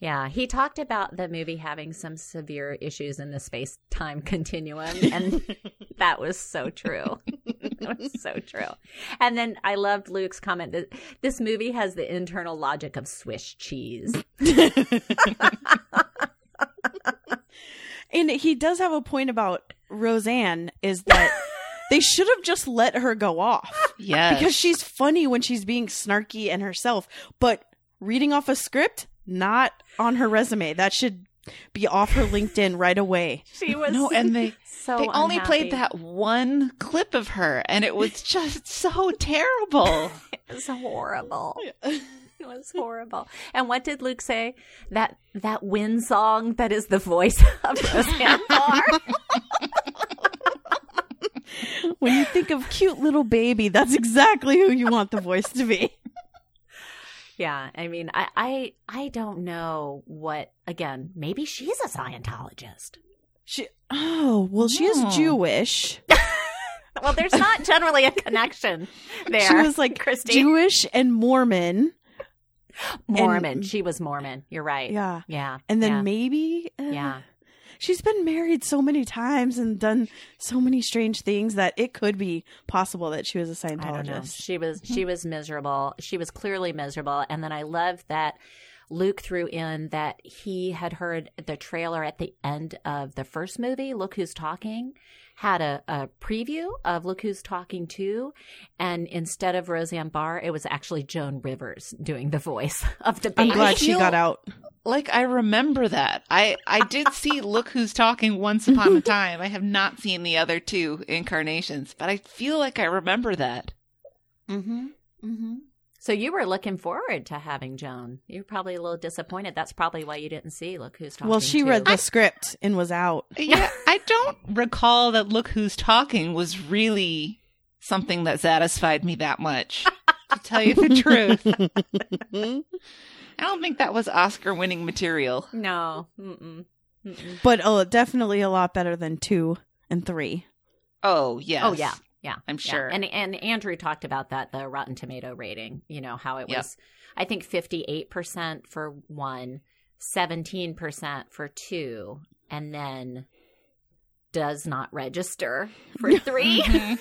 Yeah, he talked about the movie having some severe issues in the space time continuum, and that was so true. that was so true. And then I loved Luke's comment that this movie has the internal logic of Swiss cheese. And he does have a point about Roseanne is that they should have just let her go off Yes. because she's funny when she's being snarky and herself, but reading off a script, not on her resume. That should be off her LinkedIn right away. She was no, and they so they only played that one clip of her, and it was just so terrible. It was horrible. It was horrible. And what did Luke say? That that wind song that is the voice of Roseanne Barr. When you think of cute little baby, that's exactly who you want the voice to be. Yeah, I mean, I, I I don't know what. Again, maybe she's a Scientologist. She oh well, she is. Jewish. Well, there's not generally a connection there. She was like Christy Jewish and Mormon. Mormon. and- she was Mormon. You're right. Yeah, yeah. and then yeah. maybe uh, yeah. She's been married so many times and done so many strange things that it could be possible that she was a I don't know. Scientologist. She was she was miserable. She was clearly miserable. And then I love that Luke threw in that he had heard the trailer at the end of the first movie, Look Who's Talking, had a, a preview of Look Who's Talking Too. And instead of Roseanne Barr, it was actually Joan Rivers doing the voice of the baby. I'm glad she got out. like I remember that. I I did see Look Who's Talking once upon a time. I have not seen the other two incarnations, but I feel like I remember that. Mm-hmm. Mm-hmm. So you were looking forward to having Joan. You're probably a little disappointed. That's probably why you didn't see Look Who's Talking Well, she Too. read the script and was out. Yeah, I don't recall that Look Who's Talking was really something that satisfied me that much. To tell you the truth, I don't think that was Oscar-winning material. No. Mm-mm. Mm-mm. But uh, definitely a lot better than two and three. Oh yes. Oh yeah, yeah, I'm yeah. sure. And and Andrew talked about that the Rotten Tomato rating. You know how it Yep. was. I think fifty eight percent for one, 17 percent for two, and then does not register for three. Mhm.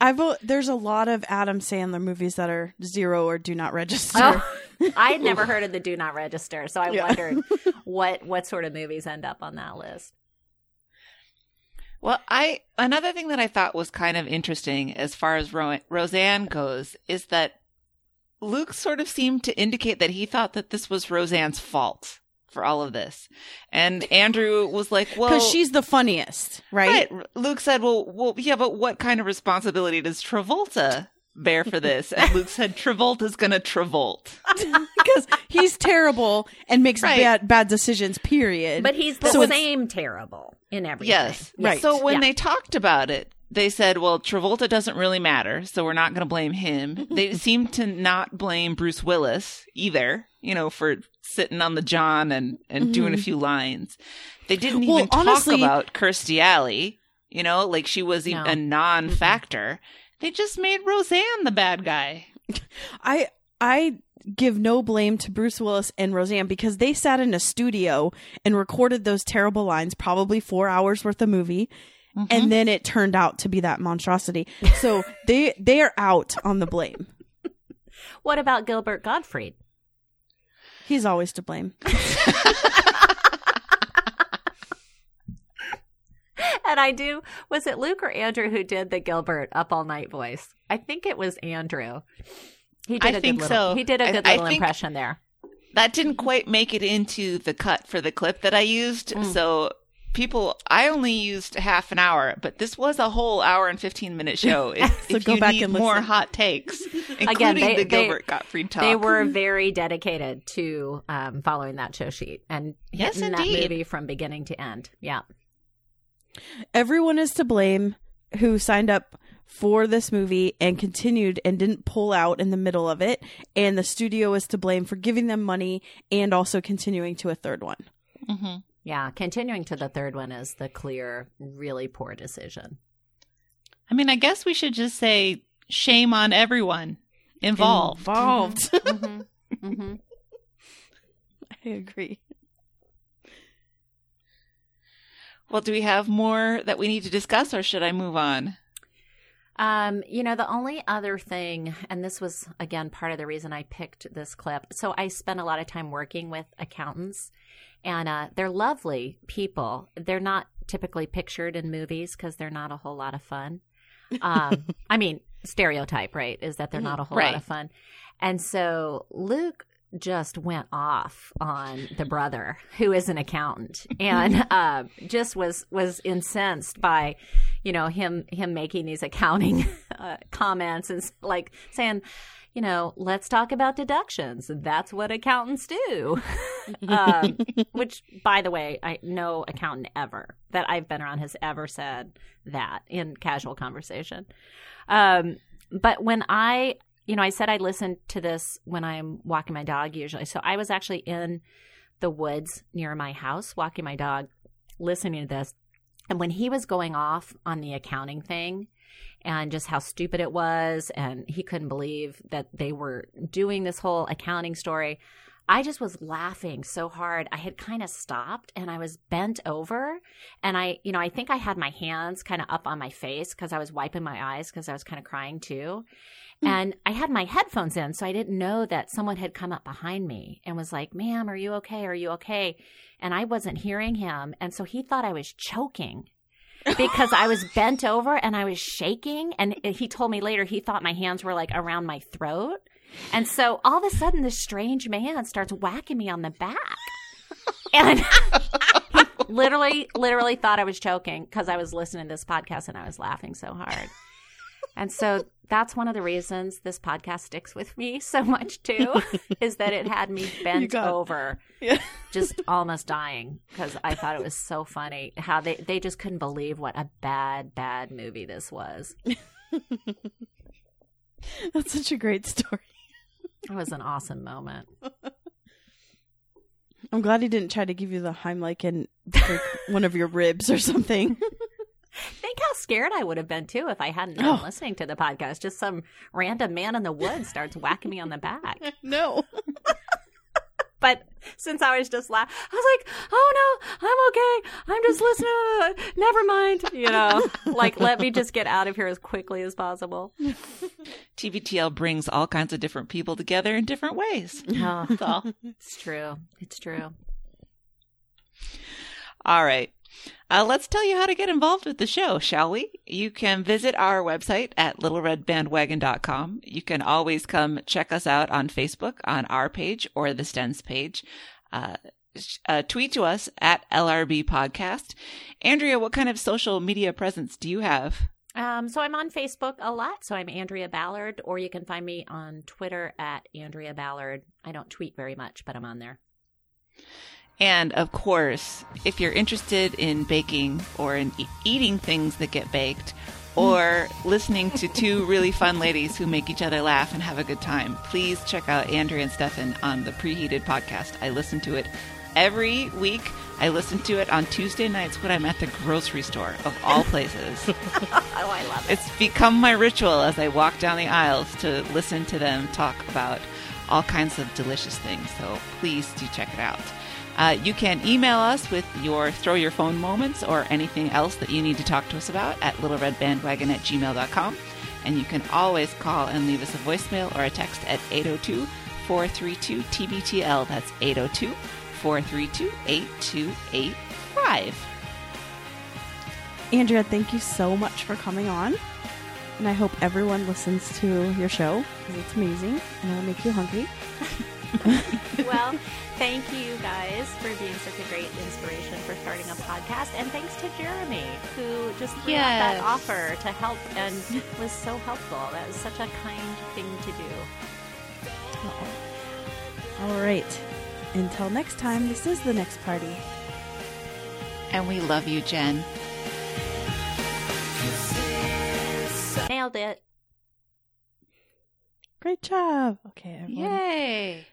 I've there's a lot of Adam Sandler movies that are zero or do not register. oh, I had never heard of the do not register, so I Yeah. wondered what what sort of movies end up on that list. Well, I another thing that I thought was kind of interesting as far as Ro- Roseanne goes is that Luke sort of seemed to indicate that he thought that this was Roseanne's fault for all of this, and Andrew was like, "Well, Because she's the funniest, right? right." Luke said, "Well, well, yeah, but what kind of responsibility does Travolta bear for this. And Luke said, Travolta's going to Travolt. because he's terrible and makes Right. bad bad decisions. Period. But he's the So same terrible in everything. Yes. Right. So when Yeah. they talked about it, they said, well, Travolta doesn't really matter, so we're not going to blame him. they seem to not blame Bruce Willis either, you know, for sitting on the John and, and doing a few lines. They didn't Mm-hmm. Well, even talk about Kirstie Alley, you know, like she was e- No. a non factor. They just made Roseanne the bad guy. I I give no blame to Bruce Willis and Roseanne because they sat in a studio and recorded those terrible lines, probably four hours worth of movie. Mm-hmm. And then it turned out to be that monstrosity. So they they are out on the blame. What about Gilbert Gottfried? He's always to blame. And I do. Was it Luke or Andrew who did the Gilbert up all night voice? I think it was Andrew. He did I a good little, so. He did a I- good I little think- impression there. That didn't quite make it into the cut for the clip that I used. Mm. So people, I only used half an hour, but this was a whole hour and 15 minute show. If, So if go back need and more listen. hot takes, including Again, they- the they- Gilbert Gottfried talk. They were very dedicated to um, following that show sheet and Yes, hitting that indeed. movie from beginning to end. Yeah. Everyone is to blame who signed up for this movie and continued and didn't pull out in the middle of it. And the studio is to blame for giving them money and also continuing to a third one. Mhm. Yeah. Continuing to the third one is the clear, really poor decision. I mean, I guess we should just say shame on everyone involved. Involved. hmm hmm I agree. Well, do we have more that we need to discuss or should I move on? Um, you know, the only other thing, and this was again part of the reason I picked this clip. So I spent a lot of time working with accountants, and uh, they're lovely people. They're not typically pictured in movies because they're not a whole lot of fun. Um, I mean, stereotype, right? Is that they're not a whole Right. lot of fun. And so Luke just went off on the brother who is an accountant and uh, just was was incensed by you know him him making these accounting uh, comments and like saying you know let's talk about deductions. That's what accountants do. Um, which by the way i no accountant ever that i've been around has ever said that in casual conversation. Um, but when i you know i said i listened to this when i'm walking my dog usually. So i was actually in the woods near my house walking my dog listening to this. And when he was going off on the accounting thing and just how stupid it was, and he couldn't believe that they were doing this whole accounting story, I just was laughing so hard. I had kind of stopped and I was bent over. And I, you know, I think I had my hands kind of up on my face because I was wiping my eyes because I was kind of crying too. Hmm. And I had my headphones in, so I didn't know that someone had come up behind me and was like, Ma'am, are you okay? Are you okay? And I wasn't hearing him. And so he thought I was choking because I was bent over and I was shaking. And he told me later he thought my hands were like around my throat. And so all of a sudden, this strange man starts whacking me on the back. And he literally, literally thought I was choking because I was listening to this podcast and I was laughing so hard. And so that's one of the reasons this podcast sticks with me so much too, is that it had me bent got- over, Yeah. just almost dying because I thought it was so funny how they, they just couldn't believe what a bad, bad movie this was. That's such a great story. It was an awesome moment. I'm glad he didn't try to give you the Heimlich and break one of your ribs or something. Think how scared I would have been too if I hadn't been Oh. listening to the podcast. Just some random man in the woods starts whacking me on the back. no. But since I was just laughing, I was like, "Oh no, I'm okay. I'm just listening. To. Never mind." You know, like let me just get out of here as quickly as possible. TBTL brings all kinds of different people together in different ways. Oh, it's true. It's true. All right. Uh, let's tell you how to get involved with the show, shall we? You can visit our website at littleredbandwagon.com. You can always come check us out on Facebook on our page or the Stens page. Uh, uh, tweet to us at LRB Podcast. Andrea, what kind of social media presence do you have? Um, so I'm on Facebook a lot. So I'm Andrea Ballard, or you can find me on Twitter at Andrea Ballard. I don't tweet very much, but I'm on there. And of course, if you're interested in baking or in e- eating things that get baked, or listening to two really fun ladies who make each other laugh and have a good time, please check out Andrea and Stefan on the Preheated podcast. I listen to it every week. I listen to it on Tuesday nights when I'm at the grocery store, of all places. oh, I love it. It's become my ritual as I walk down the aisles to listen to them talk about all kinds of delicious things. So please do check it out. Uh, you can email us with your throw your phone moments or anything else that you need to talk to us about at littleredbandwagon at gmail.com. And you can always call and leave us a voicemail or a text at 802 432 TBTL. That's 802 432 8285. Andrea, thank you so much for coming on. And I hope everyone listens to your show because it's amazing and it'll make you hungry. well, thank you guys for being such a great inspiration for starting a podcast. And thanks to Jeremy, who just threw out Yes. that offer to help and was so helpful. That was such a kind thing to do. All right. Until next time, this is the next party. And we love you, Jen. Nailed it. Great job. Okay, everyone. Yay.